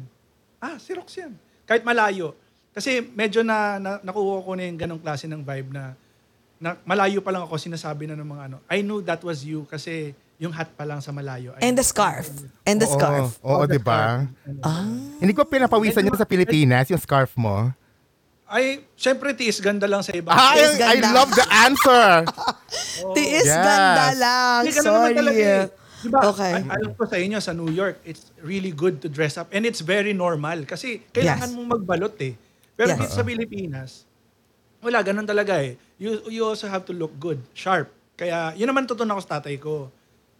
Ah, si Rox yan. Kahit malayo. Kasi medyo na, na nakuha ko na yung ganong klase ng vibe na, na malayo pa lang ako, sinasabi na ng mga ano, I knew that was you kasi yung hat pa lang sa malayo. I And the scarf. And the Oo, scarf. Oo, di ba? Ah. Hindi ko pinapawisan yun sa Pilipinas, yung scarf mo. Ay, syempre tiis ganda lang sa iba. Ah, Yes, I, I ganda. love the answer. Tiis Yes. ganda lang. Hindi ka naman Sorry. talaga eh. Diba, Okay. a- alam ko sa inyo, sa New York, it's really good to dress up. And it's very normal. Kasi kailangan Yes. mong magbalot eh. Pero Yes. dito sa Pilipinas, wala, ganun talaga eh. You, you also have to look good, sharp. Kaya, yun naman tutunan ko sa tatay ko.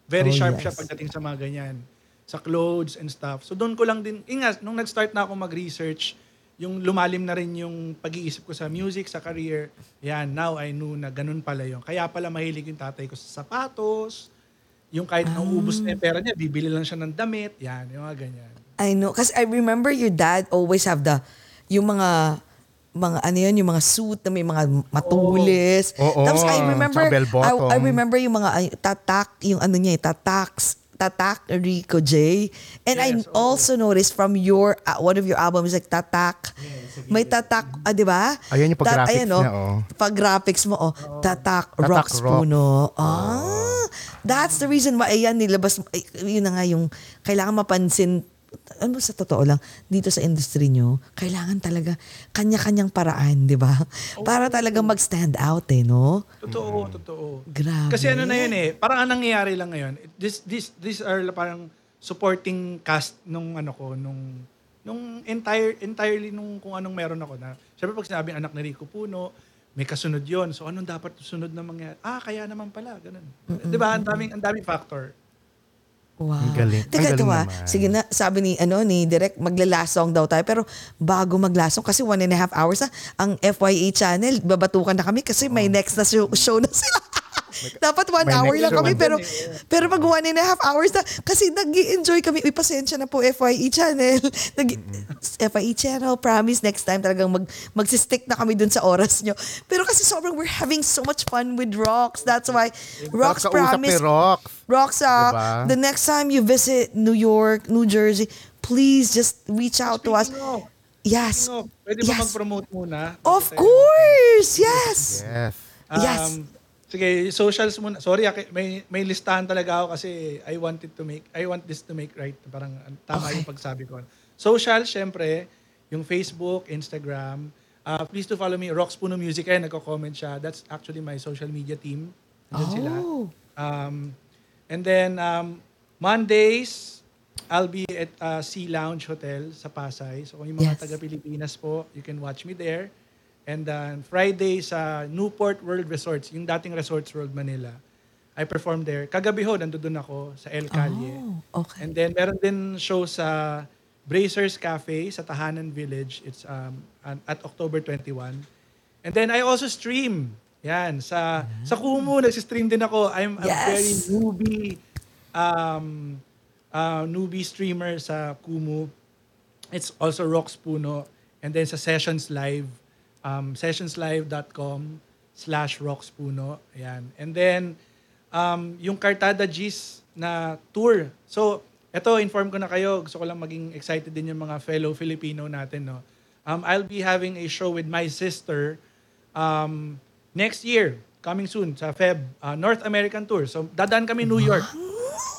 Very Oh, sharp yes. siya pagdating sa mga ganyan. Sa clothes and stuff. So doon ko lang din, ingat, nung nag-start na ako mag-research, yung lumalim na rin yung pag-iisip ko sa music, sa career, yan, now I knew na ganun pala yun. Kaya pala mahilig yung tatay ko sa sapatos, yung kahit nauubos na yung pera niya, bibili lang siya ng damit, yan, yung mga ganyan. I know. Kasi I remember your dad always have the, yung mga, mga ano yun, yung mga suit na may mga matulis. Oo. Tapos I remember. I, I remember yung mga ay, tatak, yung ano niya, eh, tataks, tatak Rico J. And I Yes, oo. also noticed from your, uh, one of your albums, like tatak, may tatak, ah, di ba? Ayan yung pag-graphics ayan, oh. niya, oh. Pag-graphics mo, oh, tatak, Tatak rocks Rocks. puno. Ah, that's the reason why, ayan, nilabas, ay, yun na nga yung, kailangan mapansin, ano sa totoo lang, dito sa industry nyo, kailangan talaga kanya-kanyang paraan, di ba? Para talaga mag-stand out eh, no? Totoo, totoo. Grabe. Kasi ano na yun eh, parang ang nangyayari lang ngayon, this, this, these are parang supporting cast nung ano ko, nung, nung entire, entirely nung kung anong meron ako na, syempre pag sinabing anak ni Rico Puno, may kasunod yon So anong dapat sunod na mangyari? Ah, kaya naman pala, ganun. 'Di ba? Ang daming ang daming factor. Wow. Ang galing. Teka, Ang ito galing naman. Sige na, sabi ni, ano, ni Direk, maglalasong daw tayo. Pero bago maglasong, kasi one and a half hours na, ang FYA channel, babatukan na kami kasi may next na show, show na sila. Dapat one may hour next lang kami, pero pero pag one and a half hours na, kasi nag enjoy kami. Uy, pasensya na po, FYE channel. Nag, FYE channel, promise, next time talagang mag, magsistick na kami dun sa oras nyo. Pero kasi sobrang, we're having so much fun with Rocks. That's why, Rocks Kausap promise, Rox. Rocks, ah, Diba? the next time you visit New York, New Jersey, please just reach out to us. Speaking of, Yes. speaking of, pwede ba Yes. mag-promote muna? Of course! Yes! Yes. Um, Yes. Sige, socials muna. Sorry, may may listahan talaga ako kasi I wanted to make I want this to make right. Parang ang tama Okay. yung pagsabi ko. Social, syempre, yung Facebook, Instagram. Uh, please to follow me, Rox Puno Music. Ay, nagko-comment siya. That's actually my social media team. Nandyan sila. Oh. Um, and then, um, Mondays, I'll be at uh, Sea Lounge Hotel sa Pasay. So kung yung mga Yes. taga-Pilipinas po, you can watch me there. And then Friday sa Newport World Resorts, yung dating Resorts World Manila. I perform there. Kagabi ho, nandun ako sa El Calle. Oh, okay. And then meron din show sa Bracers Cafe sa Tahanan Village. It's um, at October 21. And then I also stream Yan, sa sa Kumu nagsi-stream din ako. I'm a Yes. very newbie um uh, newbie streamer sa Kumu. It's also Rox Puno and then sa Sessions Live um sessionslive.com slash Rox Puno. Ayan. And then um yung Cartada G's na tour. So, eto inform ko na kayo. Gusto ko lang maging excited din yung mga fellow Filipino natin, no. Um I'll be having a show with my sister um, next year, coming soon, sa Feb, uh, North American Tour. So, dadaan kami New York.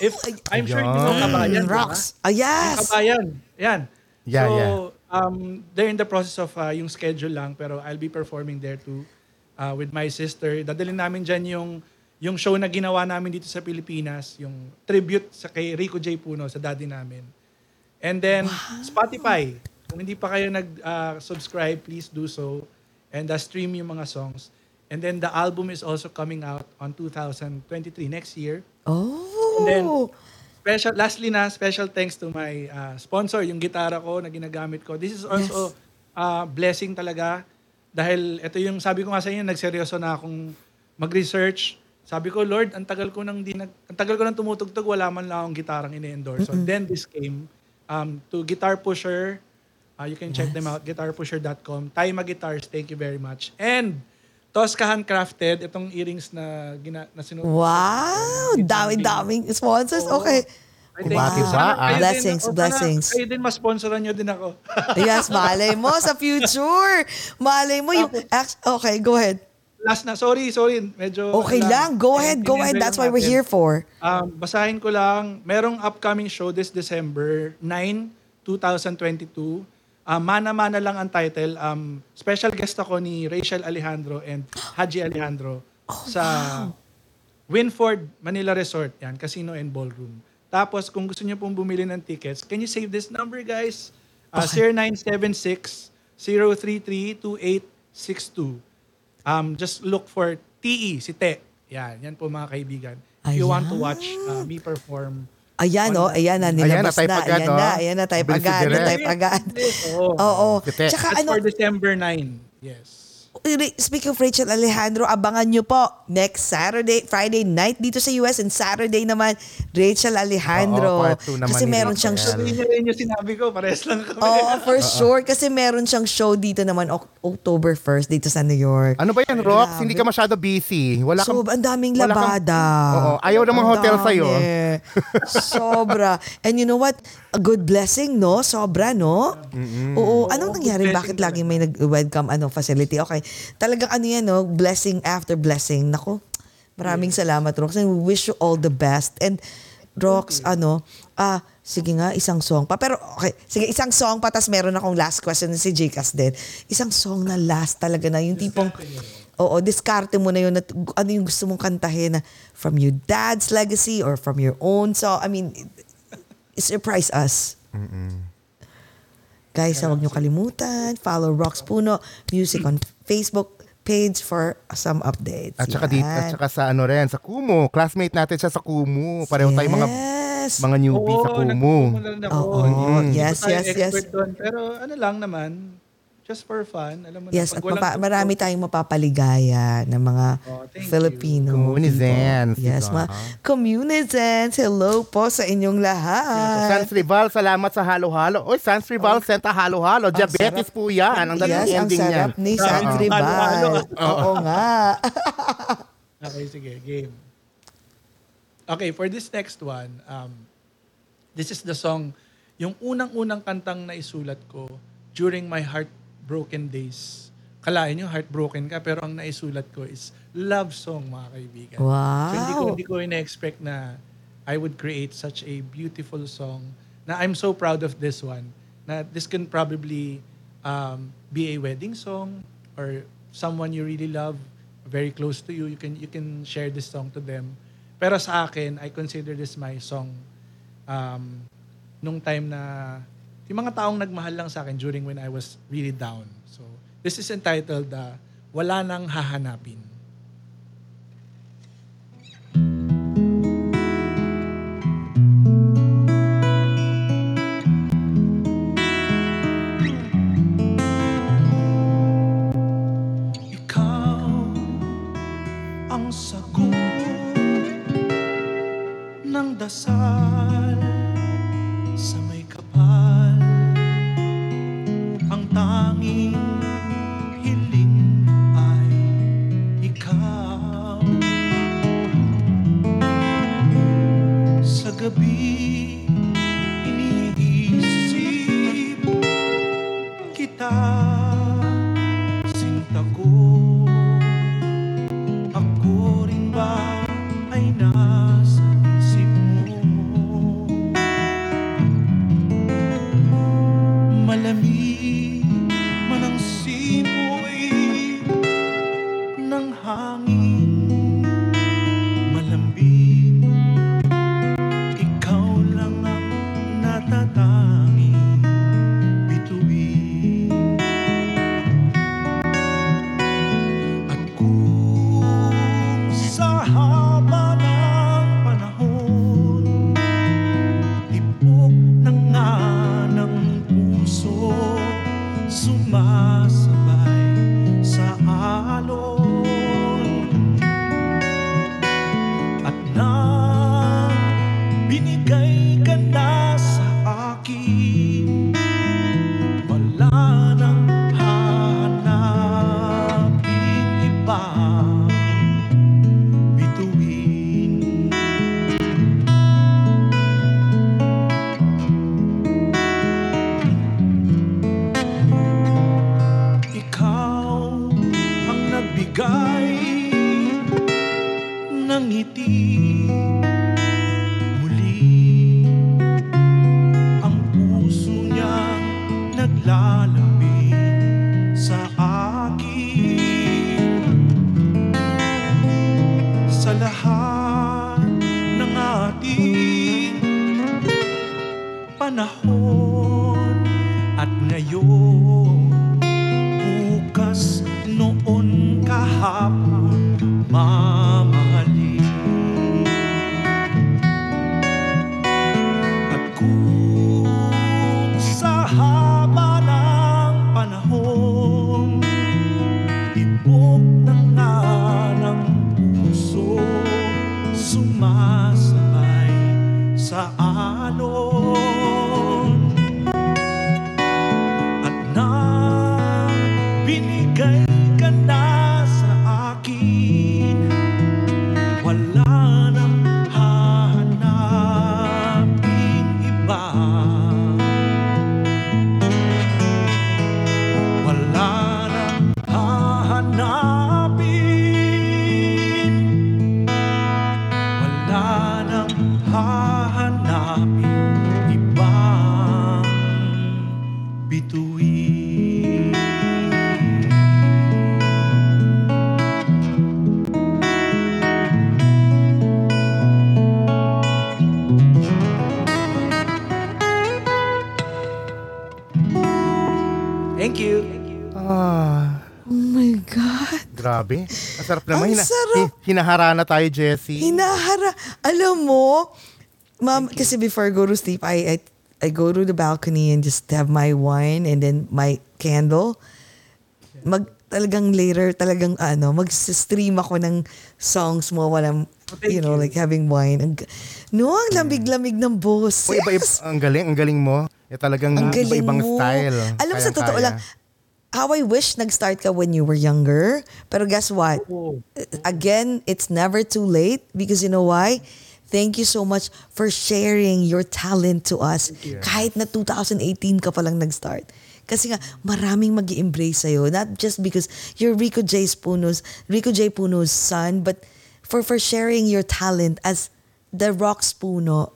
If, I'm sure hindi mo kabayan. Rocks. Ah, yes. kabayan. Yan. Yeah, so, yeah. Um, they're in the process of uh, yung schedule lang, pero I'll be performing there too uh, with my sister. Dadalhin namin dyan yung, yung show na ginawa namin dito sa Pilipinas, yung tribute sa kay Rico J. Puno, sa daddy namin. And then, Spotify. Kung hindi pa kayo nag-subscribe, please do so. And uh, stream yung mga songs. And then the album is also coming out on 2023, next year. Oh. And then, special, lastly na, special thanks to my uh, sponsor, yung gitara ko na ginagamit ko. This is also uh, blessing talaga. Dahil ito yung sabi ko nga sa inyo, nagseryoso na akong mag-research. Sabi ko, Lord, ang tagal ko nang di nag, ang tagal ko nang tumutugtog, wala man lang akong gitarang ini-endorse. So then this came um, to Guitar Pusher. Uh, you can check them out, guitarpusher.com. Taima Guitars, thank you very much. And Tosca Handcrafted, itong earrings na, gina, na sinuot. Wow. Dami-daming sponsors. Okay. I think- Bati ba, Sana ah? din- Blessings, o sana blessings. Kayo din, masponsoran nyo din ako. Yes, malay mo sa future. Malay mo yung... Okay, go ahead. Last na, sorry, sorry. Medyo... Okay ano lang. Go ahead, go ahead. That's lang why we're here for. Um, basahin ko lang, merong upcoming show this December 9, 2022. Um, Mana-mana lang ang title. Um, special guest ako ni Rachel Alejandro and Haji Alejandro sa Winford Manila Resort. Yan, Casino and Ballroom. Tapos kung gusto niyo pong bumili ng tickets, can you save this number guys? Uh, 0976 033-2862. Um, just look for TE, si Te. Yan, yan po mga kaibigan. If you want to watch uh, me perform Ayan, oh, ayan na, nilabas Ayan na, type na. agad, Ayan oh. na, ayan na, type agad, Direk. type agad. Oo. Oo. Kite. Tsaka That's ano, for December 9. Yes. Speaking of Rachel Alejandro, abangan nyo po next Saturday, Friday night dito sa US and Saturday naman, Rachel Oo, Alejandro. part two naman Kasi meron siyang Ayan. Sabi niya rin yung sinabi ko, pares lang kami. Oo, for sure. Kasi meron siyang show dito naman Oc- October 1st dito sa New York. Ano ba yan, Rox? Hindi ka masyado busy. Wala So, kang... ang daming wala kang- labada. Oo, ayaw ng mga Ang hotel sa'yo. dami. Sobra. And you know what? A good blessing, no? Sobra, no? Oo. Anong nangyari? Bakit laging may nag-welcome ano, facility? Okay. Talagang ano yan, no? Blessing after blessing. Nako, maraming salamat, Rox. And we wish you all the best. And Rox, ano, ah, sige nga, isang song pa. Pero, okay, sige, isang song pa, tas meron akong last question si Jcas din. Isang song na last talaga na, yung tipong, oo, diskarte mo na yun, at ano yung gusto mong kantahin na from your dad's legacy or from your own. So, I mean, surprise us. Guys, huwag niyo kalimutan, follow Rox Puno Music on Facebook page for some updates. At saka, dito, at Yan. saka sa ano rin, sa Kumu. Classmate natin siya sa Kumu. Pareho tayo mga Yes. mga newbie sa Kumu. Oo, yes, pa tayo yes, yes. expert doon. Pero ano lang naman, just for fun. Alam mo Yes, na, at mapa- marami tayong mapapaligaya ng mga Oh. Filipino. Communizens. Yes, diba? mga communizens. Hello po sa inyong lahat. Sans Rival, salamat sa halo-halo. Oy, Sans Rival, senta halo-halo. Diabetes po yan. Ang yes, ang ending niyan. sarap ni San Oo. Tribal. Halo-halo. Oo nga. Okay, sige, game. Okay, for this next one, um, this is the song, yung unang-unang kantang na isulat ko during my heartbroken days. Kalain nyo, heartbroken ka, pero ang naisulat ko is love song, mga kaibigan. Wow. So, hindi ko, hindi ko ina-expect na I would create such a beautiful song na I'm so proud of this one na this can probably um, be a wedding song or someone you really love very close to you you can you can share this song to them pero sa akin I consider this my song um, nung time na yung mga taong nagmahal lang sa akin during when I was really down. So this is entitled uh, Wala Nang Hahanapin Grabe. Masarap naman. Ang sarap. hi- hinaharana tayo, Jessie. Hinahara. Alam mo, ma'am, kasi before I go to sleep, I, I, I go to the balcony and just have my wine and then my candle. Mag, talagang later, talagang ano, mag-stream ako ng songs mo while I'm, you know, like having wine. Ang, g- no, ang lamig-lamig ng boss. O, iba, iba, ang galing, ang galing mo. Eh, talagang Ang galing iba-ibang mo. style. Alam mo, sa Kayang-kaya. totoo lang, how I wish nag-start ka when you were younger. Pero guess what? Again, it's never too late because you know why? Thank you so much for sharing your talent to us. Kahit na 2018 ka palang nag-start. Kasi nga, maraming mag embrace sa'yo. Not just because you're Rico J. Puno's, Rico J. Puno's son, but for, for sharing your talent as the Rocks Puno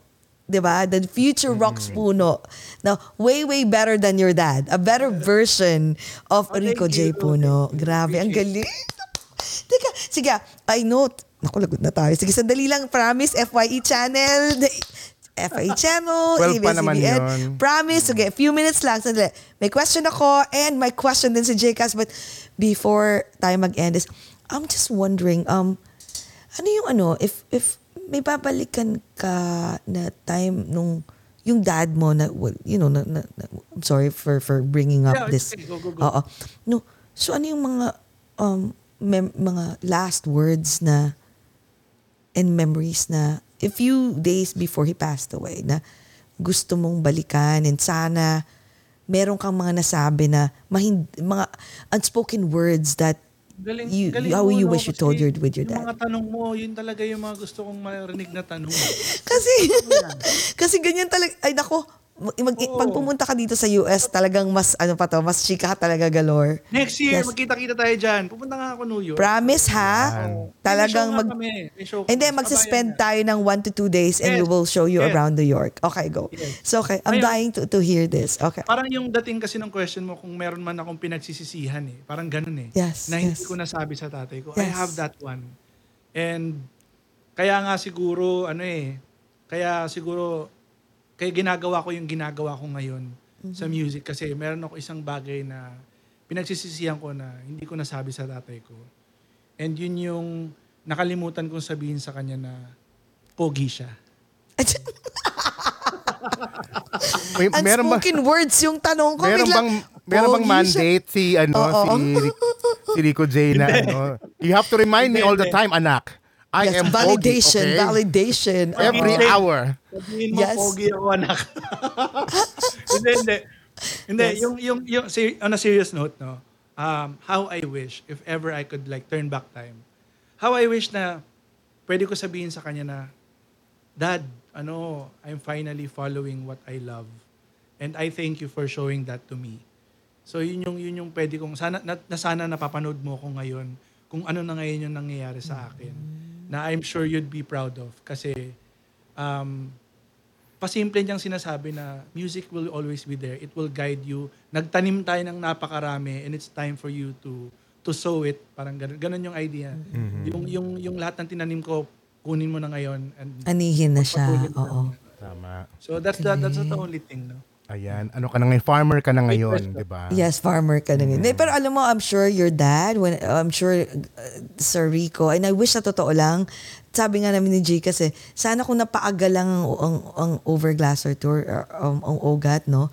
'di ba? The future Rocks Puno. Now, way way better than your dad. A better version of Rico J. Puno. Grabe, ang galing. Teka, sige, I know. Naku, lagot na tayo. Sige, sandali lang. Promise, FYE channel. FYE channel. 12 pa naman yun. Promise. Sige, a few minutes lang. Sandali. May question ako and my question din si JCast. But before tayo mag-end is, I'm just wondering, um, ano yung ano, if, if may babalikan ka na time nung yung dad mo na well, you know na, na, na- I'm sorry for for bringing up Yeah, this okay, go, go, go. Oo. no so ano yung mga um mem- mga last words na and memories na a few days before he passed away na gusto mong balikan and sana meron kang mga nasabi na mahind, mga unspoken words that Galing, You- galing how you no? wish you Kasi told your- with your yung dad. mga tanong mo, yun talaga yung mga gusto kong marinig na tanong. kasi kasi ganyan talaga ay nako mag, Oo. pag pumunta ka dito sa US talagang mas ano pa to mas chika ka talaga galore Next year, Yes. magkita-kita tayo dyan. Pupunta nga ako New York. promise ha Yan. talagang May show nga mag kami. May show And then Sabayan tayo ng one to two days and Yes. we will show you Yes. around New York. Okay, go. Yes. So, okay. I'm Ayun. dying to, to hear this. Okay. Parang yung dating kasi ng question mo kung meron man akong pinagsisisihan eh. Parang ganun eh. Yes, Na hindi yes. ko nasabi sa tatay ko. I Yes. have that one. And kaya nga siguro, ano eh, kaya siguro, kaya ginagawa ko yung ginagawa ko ngayon sa Mm-hmm. music kasi meron ako isang bagay na pinagsisisihan ko na hindi ko nasabi sa tatay ko. And yun yung nakalimutan kong sabihin sa kanya na pogi siya. May, meron ba, Unspoken words yung tanong ko. meron biglang, bang meron bang pogi siya. mandate si ano Oo. si si Rico J na ano you have to remind me all the time anak I Yes, am validation, pogi, okay? validation. every Oo. hour Sabihin mo, Yes. pogi ako, anak. hindi, hindi. Hindi, Yes. yung, yung, yung, on a serious note, no, um, how I wish, if ever I could like turn back time, how I wish na pwede ko sabihin sa kanya na, Dad, ano, I'm finally following what I love. And I thank you for showing that to me. So yun yung, yun yung pwede kong, sana, na, na sana napapanood mo ko ngayon kung ano na ngayon yung nangyayari sa akin. Na I'm sure you'd be proud of. Kasi, um, pasimple niyang sinasabi na music will always be there. It will guide you. Nagtanim tayo ng napakarami and it's time for you to to sow it. Parang ganun, ganun yung idea. Yung, yung, yung lahat ng tinanim ko, kunin mo na ngayon. And Anihin na siya. Oo. tama So that's the, that's the only thing. No? Ayan ano ka na ngayon farmer ka na ngayon di ba Yes, farmer ka na Mm. ngayon. Eh, Pero alam mo, I'm sure your dad, when, I'm sure uh, Sir Rico, and I wish na totoo lang, sabi nga namin ni Jay kasi, sana kung napaaga lang ang, ang, ang overglasser tour, or, um, ang OGAT, no?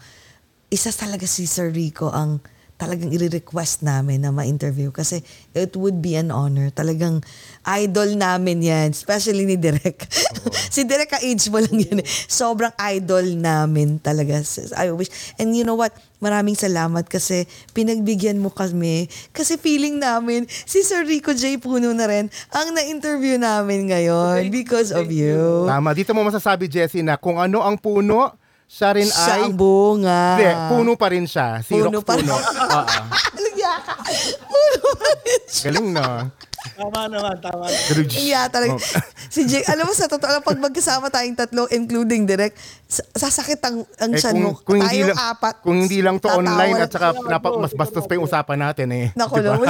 Isa talaga si Sir Rico ang talagang i-request namin na ma-interview kasi it would be an honor. Talagang idol namin yan, especially ni Direk. si Direk ka-age mo lang yan. eh. Sobrang idol namin talaga. I wish. And you know what? Maraming salamat kasi pinagbigyan mo kami kasi feeling namin si Sir Rico J. Puno na rin ang na-interview namin ngayon because of you. tama dito mo masasabi Jessie na kung ano ang puno siya rin Siya ay ang bunga. Hindi, puno pa rin siya. Si Puno Rox pa rin. puno. Oo. Alagya ka. Puno pa rin siya. Galing no? Tama naman, tama naman. Yeah, talaga. Oh. Si Jake, alam mo sa totoo lang, pag magkasama tayong tatlo, including direct, sa- sasakit ang, ang Eh, tiyan kung, mo. kung hindi Tayong lang, apat. kung hindi lang to tatawa online at saka napa, mas bastos pa yung usapan natin eh. Naku, Diba?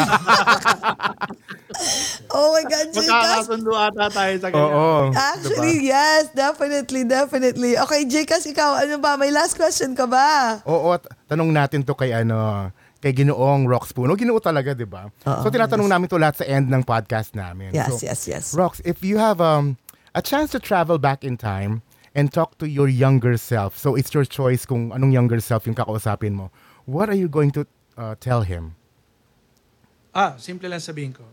oh my God, Jake. Magkakasundo ata tayo sa ganyan. Oo. Actually, yes, definitely, definitely. Okay, Jake, ikaw, ano ba? May last question ka ba? Oo, at tanong natin to kay ano, kay Ginoong Rox Puno. Ginoo talaga, di ba? So tinatanong namin to lahat sa end ng podcast namin. Yes, so, yes, yes. Rox, if you have um, a chance to travel back in time and talk to your younger self, so it's your choice kung anong younger self yung kakausapin mo, what are you going to uh, tell him? Ah, simple lang sabihin ko.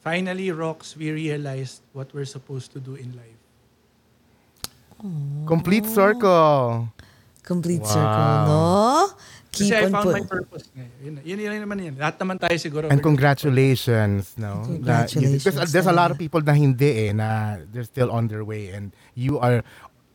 Finally, Rocks, we realized what we're supposed to do in life. Complete circle. Complete Wow. circle, no? Kasi Keep I found put. my purpose. Yun, yun, yun, naman yan. Lahat naman tayo siguro. And congratulations, no? Na- Congratulations, because there's a lot of people na hindi eh, na they're still on their way and you are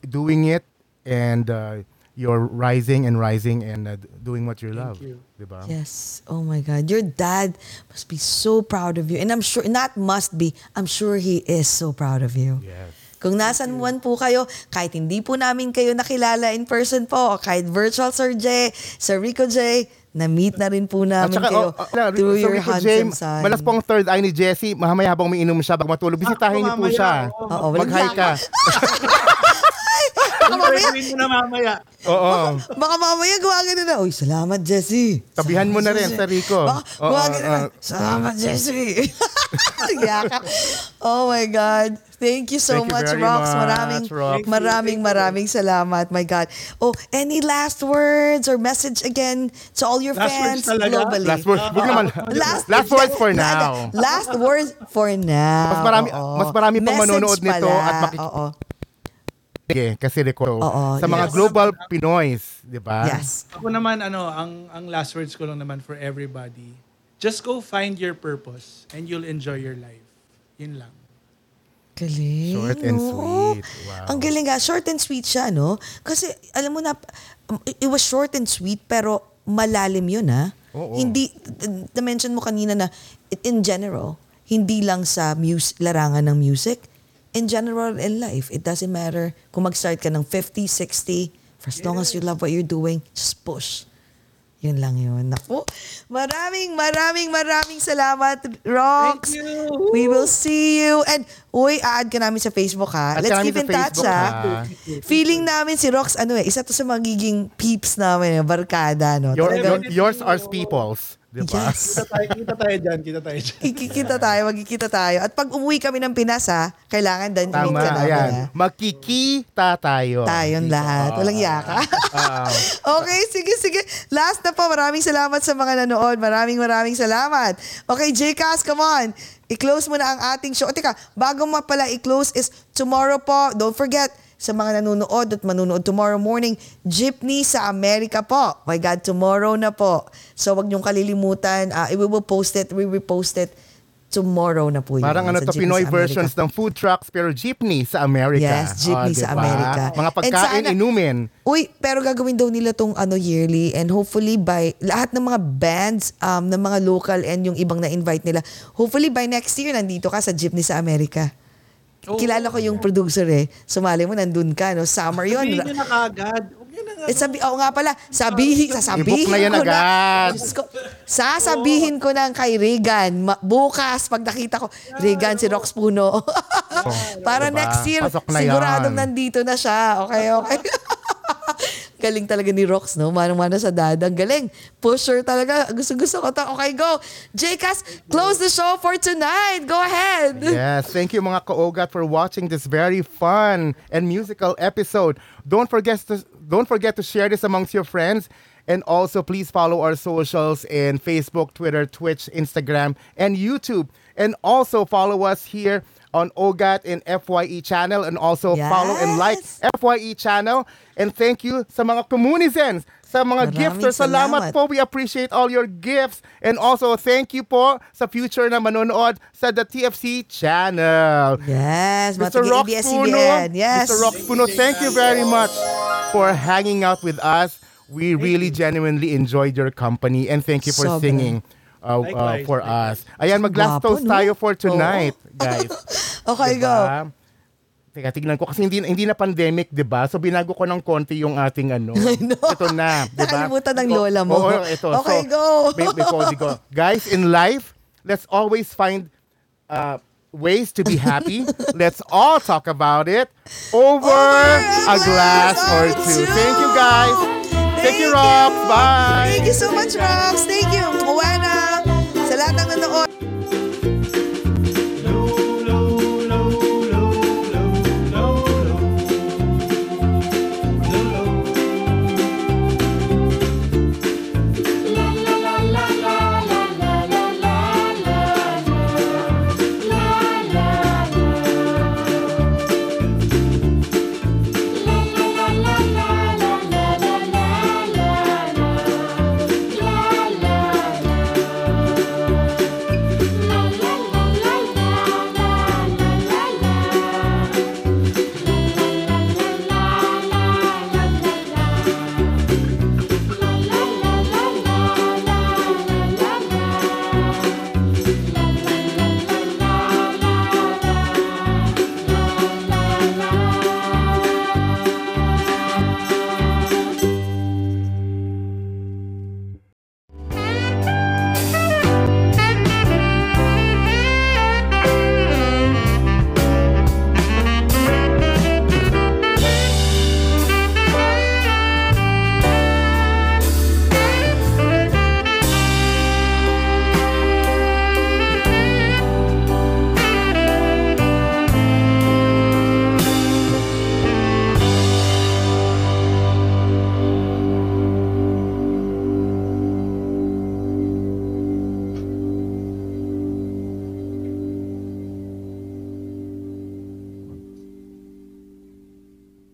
doing it and uh, you're rising and rising and uh, doing what you love. you. Diba? Yes. Oh my God. Your dad must be so proud of you. And I'm sure, not must be, I'm sure he is so proud of you. Yes. Kung nasan man po kayo, kahit hindi po namin kayo nakilala in person po, o kahit virtual Sir J, Sir Rico J, na-meet na rin po At namin saka, kayo oh, uh, through so your Rico handsome son. malas po ang third eye ni Jessie. Mahamaya habang may inom siya, bago matulog, bisitahin niyo po mamaya, siya. oo. Oo, walang Mag-hi ka. Baka mamaya, mo na mamaya. Oo. baka mamaya gawa ganun na. Uy, salamat Jessie. Tabihan mo na rin sa Rico. Baka Oo, gawa ganun na. oo. Salamat Jessie. Yaka. Oh my God. Thank you so Thank you much, very Rox. much, Maraming, Rox. maraming, maraming salamat. My God. Oh, any last words or message again to all your Last fans words talaga? globally? Last words, wag naman. Last, Last words for now. Last words for now. Mas marami- Oo. mas marami pang Message manonood nito pala. at makik- Oo. Sige, kasi record. Oo, sa mga yes. global Pinoys, di ba? Yes. Ako naman, ano, ang, ang last words ko lang naman for everybody, just go find your purpose and you'll enjoy your life. Yun lang. Galing. Short and no? sweet. Wow. Ang galing nga. Short and sweet siya, no? Kasi, alam mo na, it was short and sweet, pero malalim yun, ha? Oo. Hindi, na-mention mo kanina na, it- in general, hindi lang sa mus- larangan ng music, in general in life, it doesn't matter kung mag-start ka ng 50, 60, for as long as you love what you're doing, just push. Yun lang yun. Naku, maraming, maraming, maraming salamat, Rox. Thank you. We will see you. And, uy, add ka namin sa Facebook, ha? Let's keep in touch, ha? ha? Feeling namin si Rox, ano eh, isa to sa magiging peeps namin, eh, barkada, no? Your, Talagang- your, yours are peoples. Di ba? Yes. Kita tayo, kita tayo dyan, kita tayo dyan. Kikikita tayo, magkikita tayo. At pag umuwi kami ng Pinas, ha, kailangan dan meet Tama, ka namin, ayan. ha? Magkikita tayo. Tayong lahat. Walang yaka. Ah. okay, sige, sige. Last na po, maraming salamat sa mga nanood. Maraming maraming salamat. Okay, JCast, come on. I-close mo na ang ating show. O, Teka, bago mo pala i-close is tomorrow po, don't forget, sa mga nanonood at manunood tomorrow morning, Jeepney sa Amerika po. My God, tomorrow na po. So, wag niyong kalilimutan. Uh, we will post it, we will post it tomorrow na po yun. Parang ano sa to, Pinoy sa versions ng food trucks pero jeepney sa Amerika. Yes, jeepney Oh, sa diba? Amerika. Mga And pagkain, sana- inumin. Uy, pero gagawin daw nila tong ano yearly and hopefully by lahat ng mga bands um, ng mga local and yung ibang na-invite nila, hopefully by next year nandito ka sa jeepney sa Amerika. Kilala ko yung producer eh. Sumali mo, nandun ka, no? Summer yun. Sabihin nyo na nga. Eh, sabi, oo nga pala, sabihin, sasabihin I-book na yan ko agad. Ko, sasabihin ko na kay Regan, ma- bukas, pag nakita ko, Regan, si Rox Puno. Para Diba? next year, na siguradong yan. nandito na siya. Okay, okay. Galing talaga ni Rox, no? Manang-mana sa dadang. Galing. Pusher talaga. Gusto-gusto ko to. Okay, go. Jcas, close the show for tonight. Go ahead. Yes, thank you mga kaogat for watching this very fun and musical episode. Don't forget to don't forget to share this amongst your friends and also please follow our socials in Facebook, Twitter, Twitch, Instagram, and YouTube. And also follow us here on OGAT and FYE channel and also follow and like Yes. FYE channel. And thank you sa mga communisans, sa mga Maraming gifters. Salamat salamat. po. We appreciate all your gifts. And also, thank you po sa future na manonood sa The TFC channel. Yes, Mr. Rox Puno. Yes. Mr. Rox Puno, thank you very much for hanging out with us. We really genuinely enjoyed your company and thank you for Sobra. singing uh, uh, Likewise, for us. Ayan, mag-last Gwapo, toast no? tayo for tonight, guys. Okay, go. Diba? Teka, tignan ko kasi hindi hindi na pandemic, 'di ba? So binago ko ng konti yung ating ano. Ito na, 'di ba? Nakalimutan ng lola mo. Oo, ito. Okay, so, go. May, may kodi ko. Guys, in life, let's always find uh, ways to be happy. let's all talk about it over, a glass or two. Thank you, guys. Thank, you, Rox. Bye. Thank you so much, Rox. Thank you. Oh.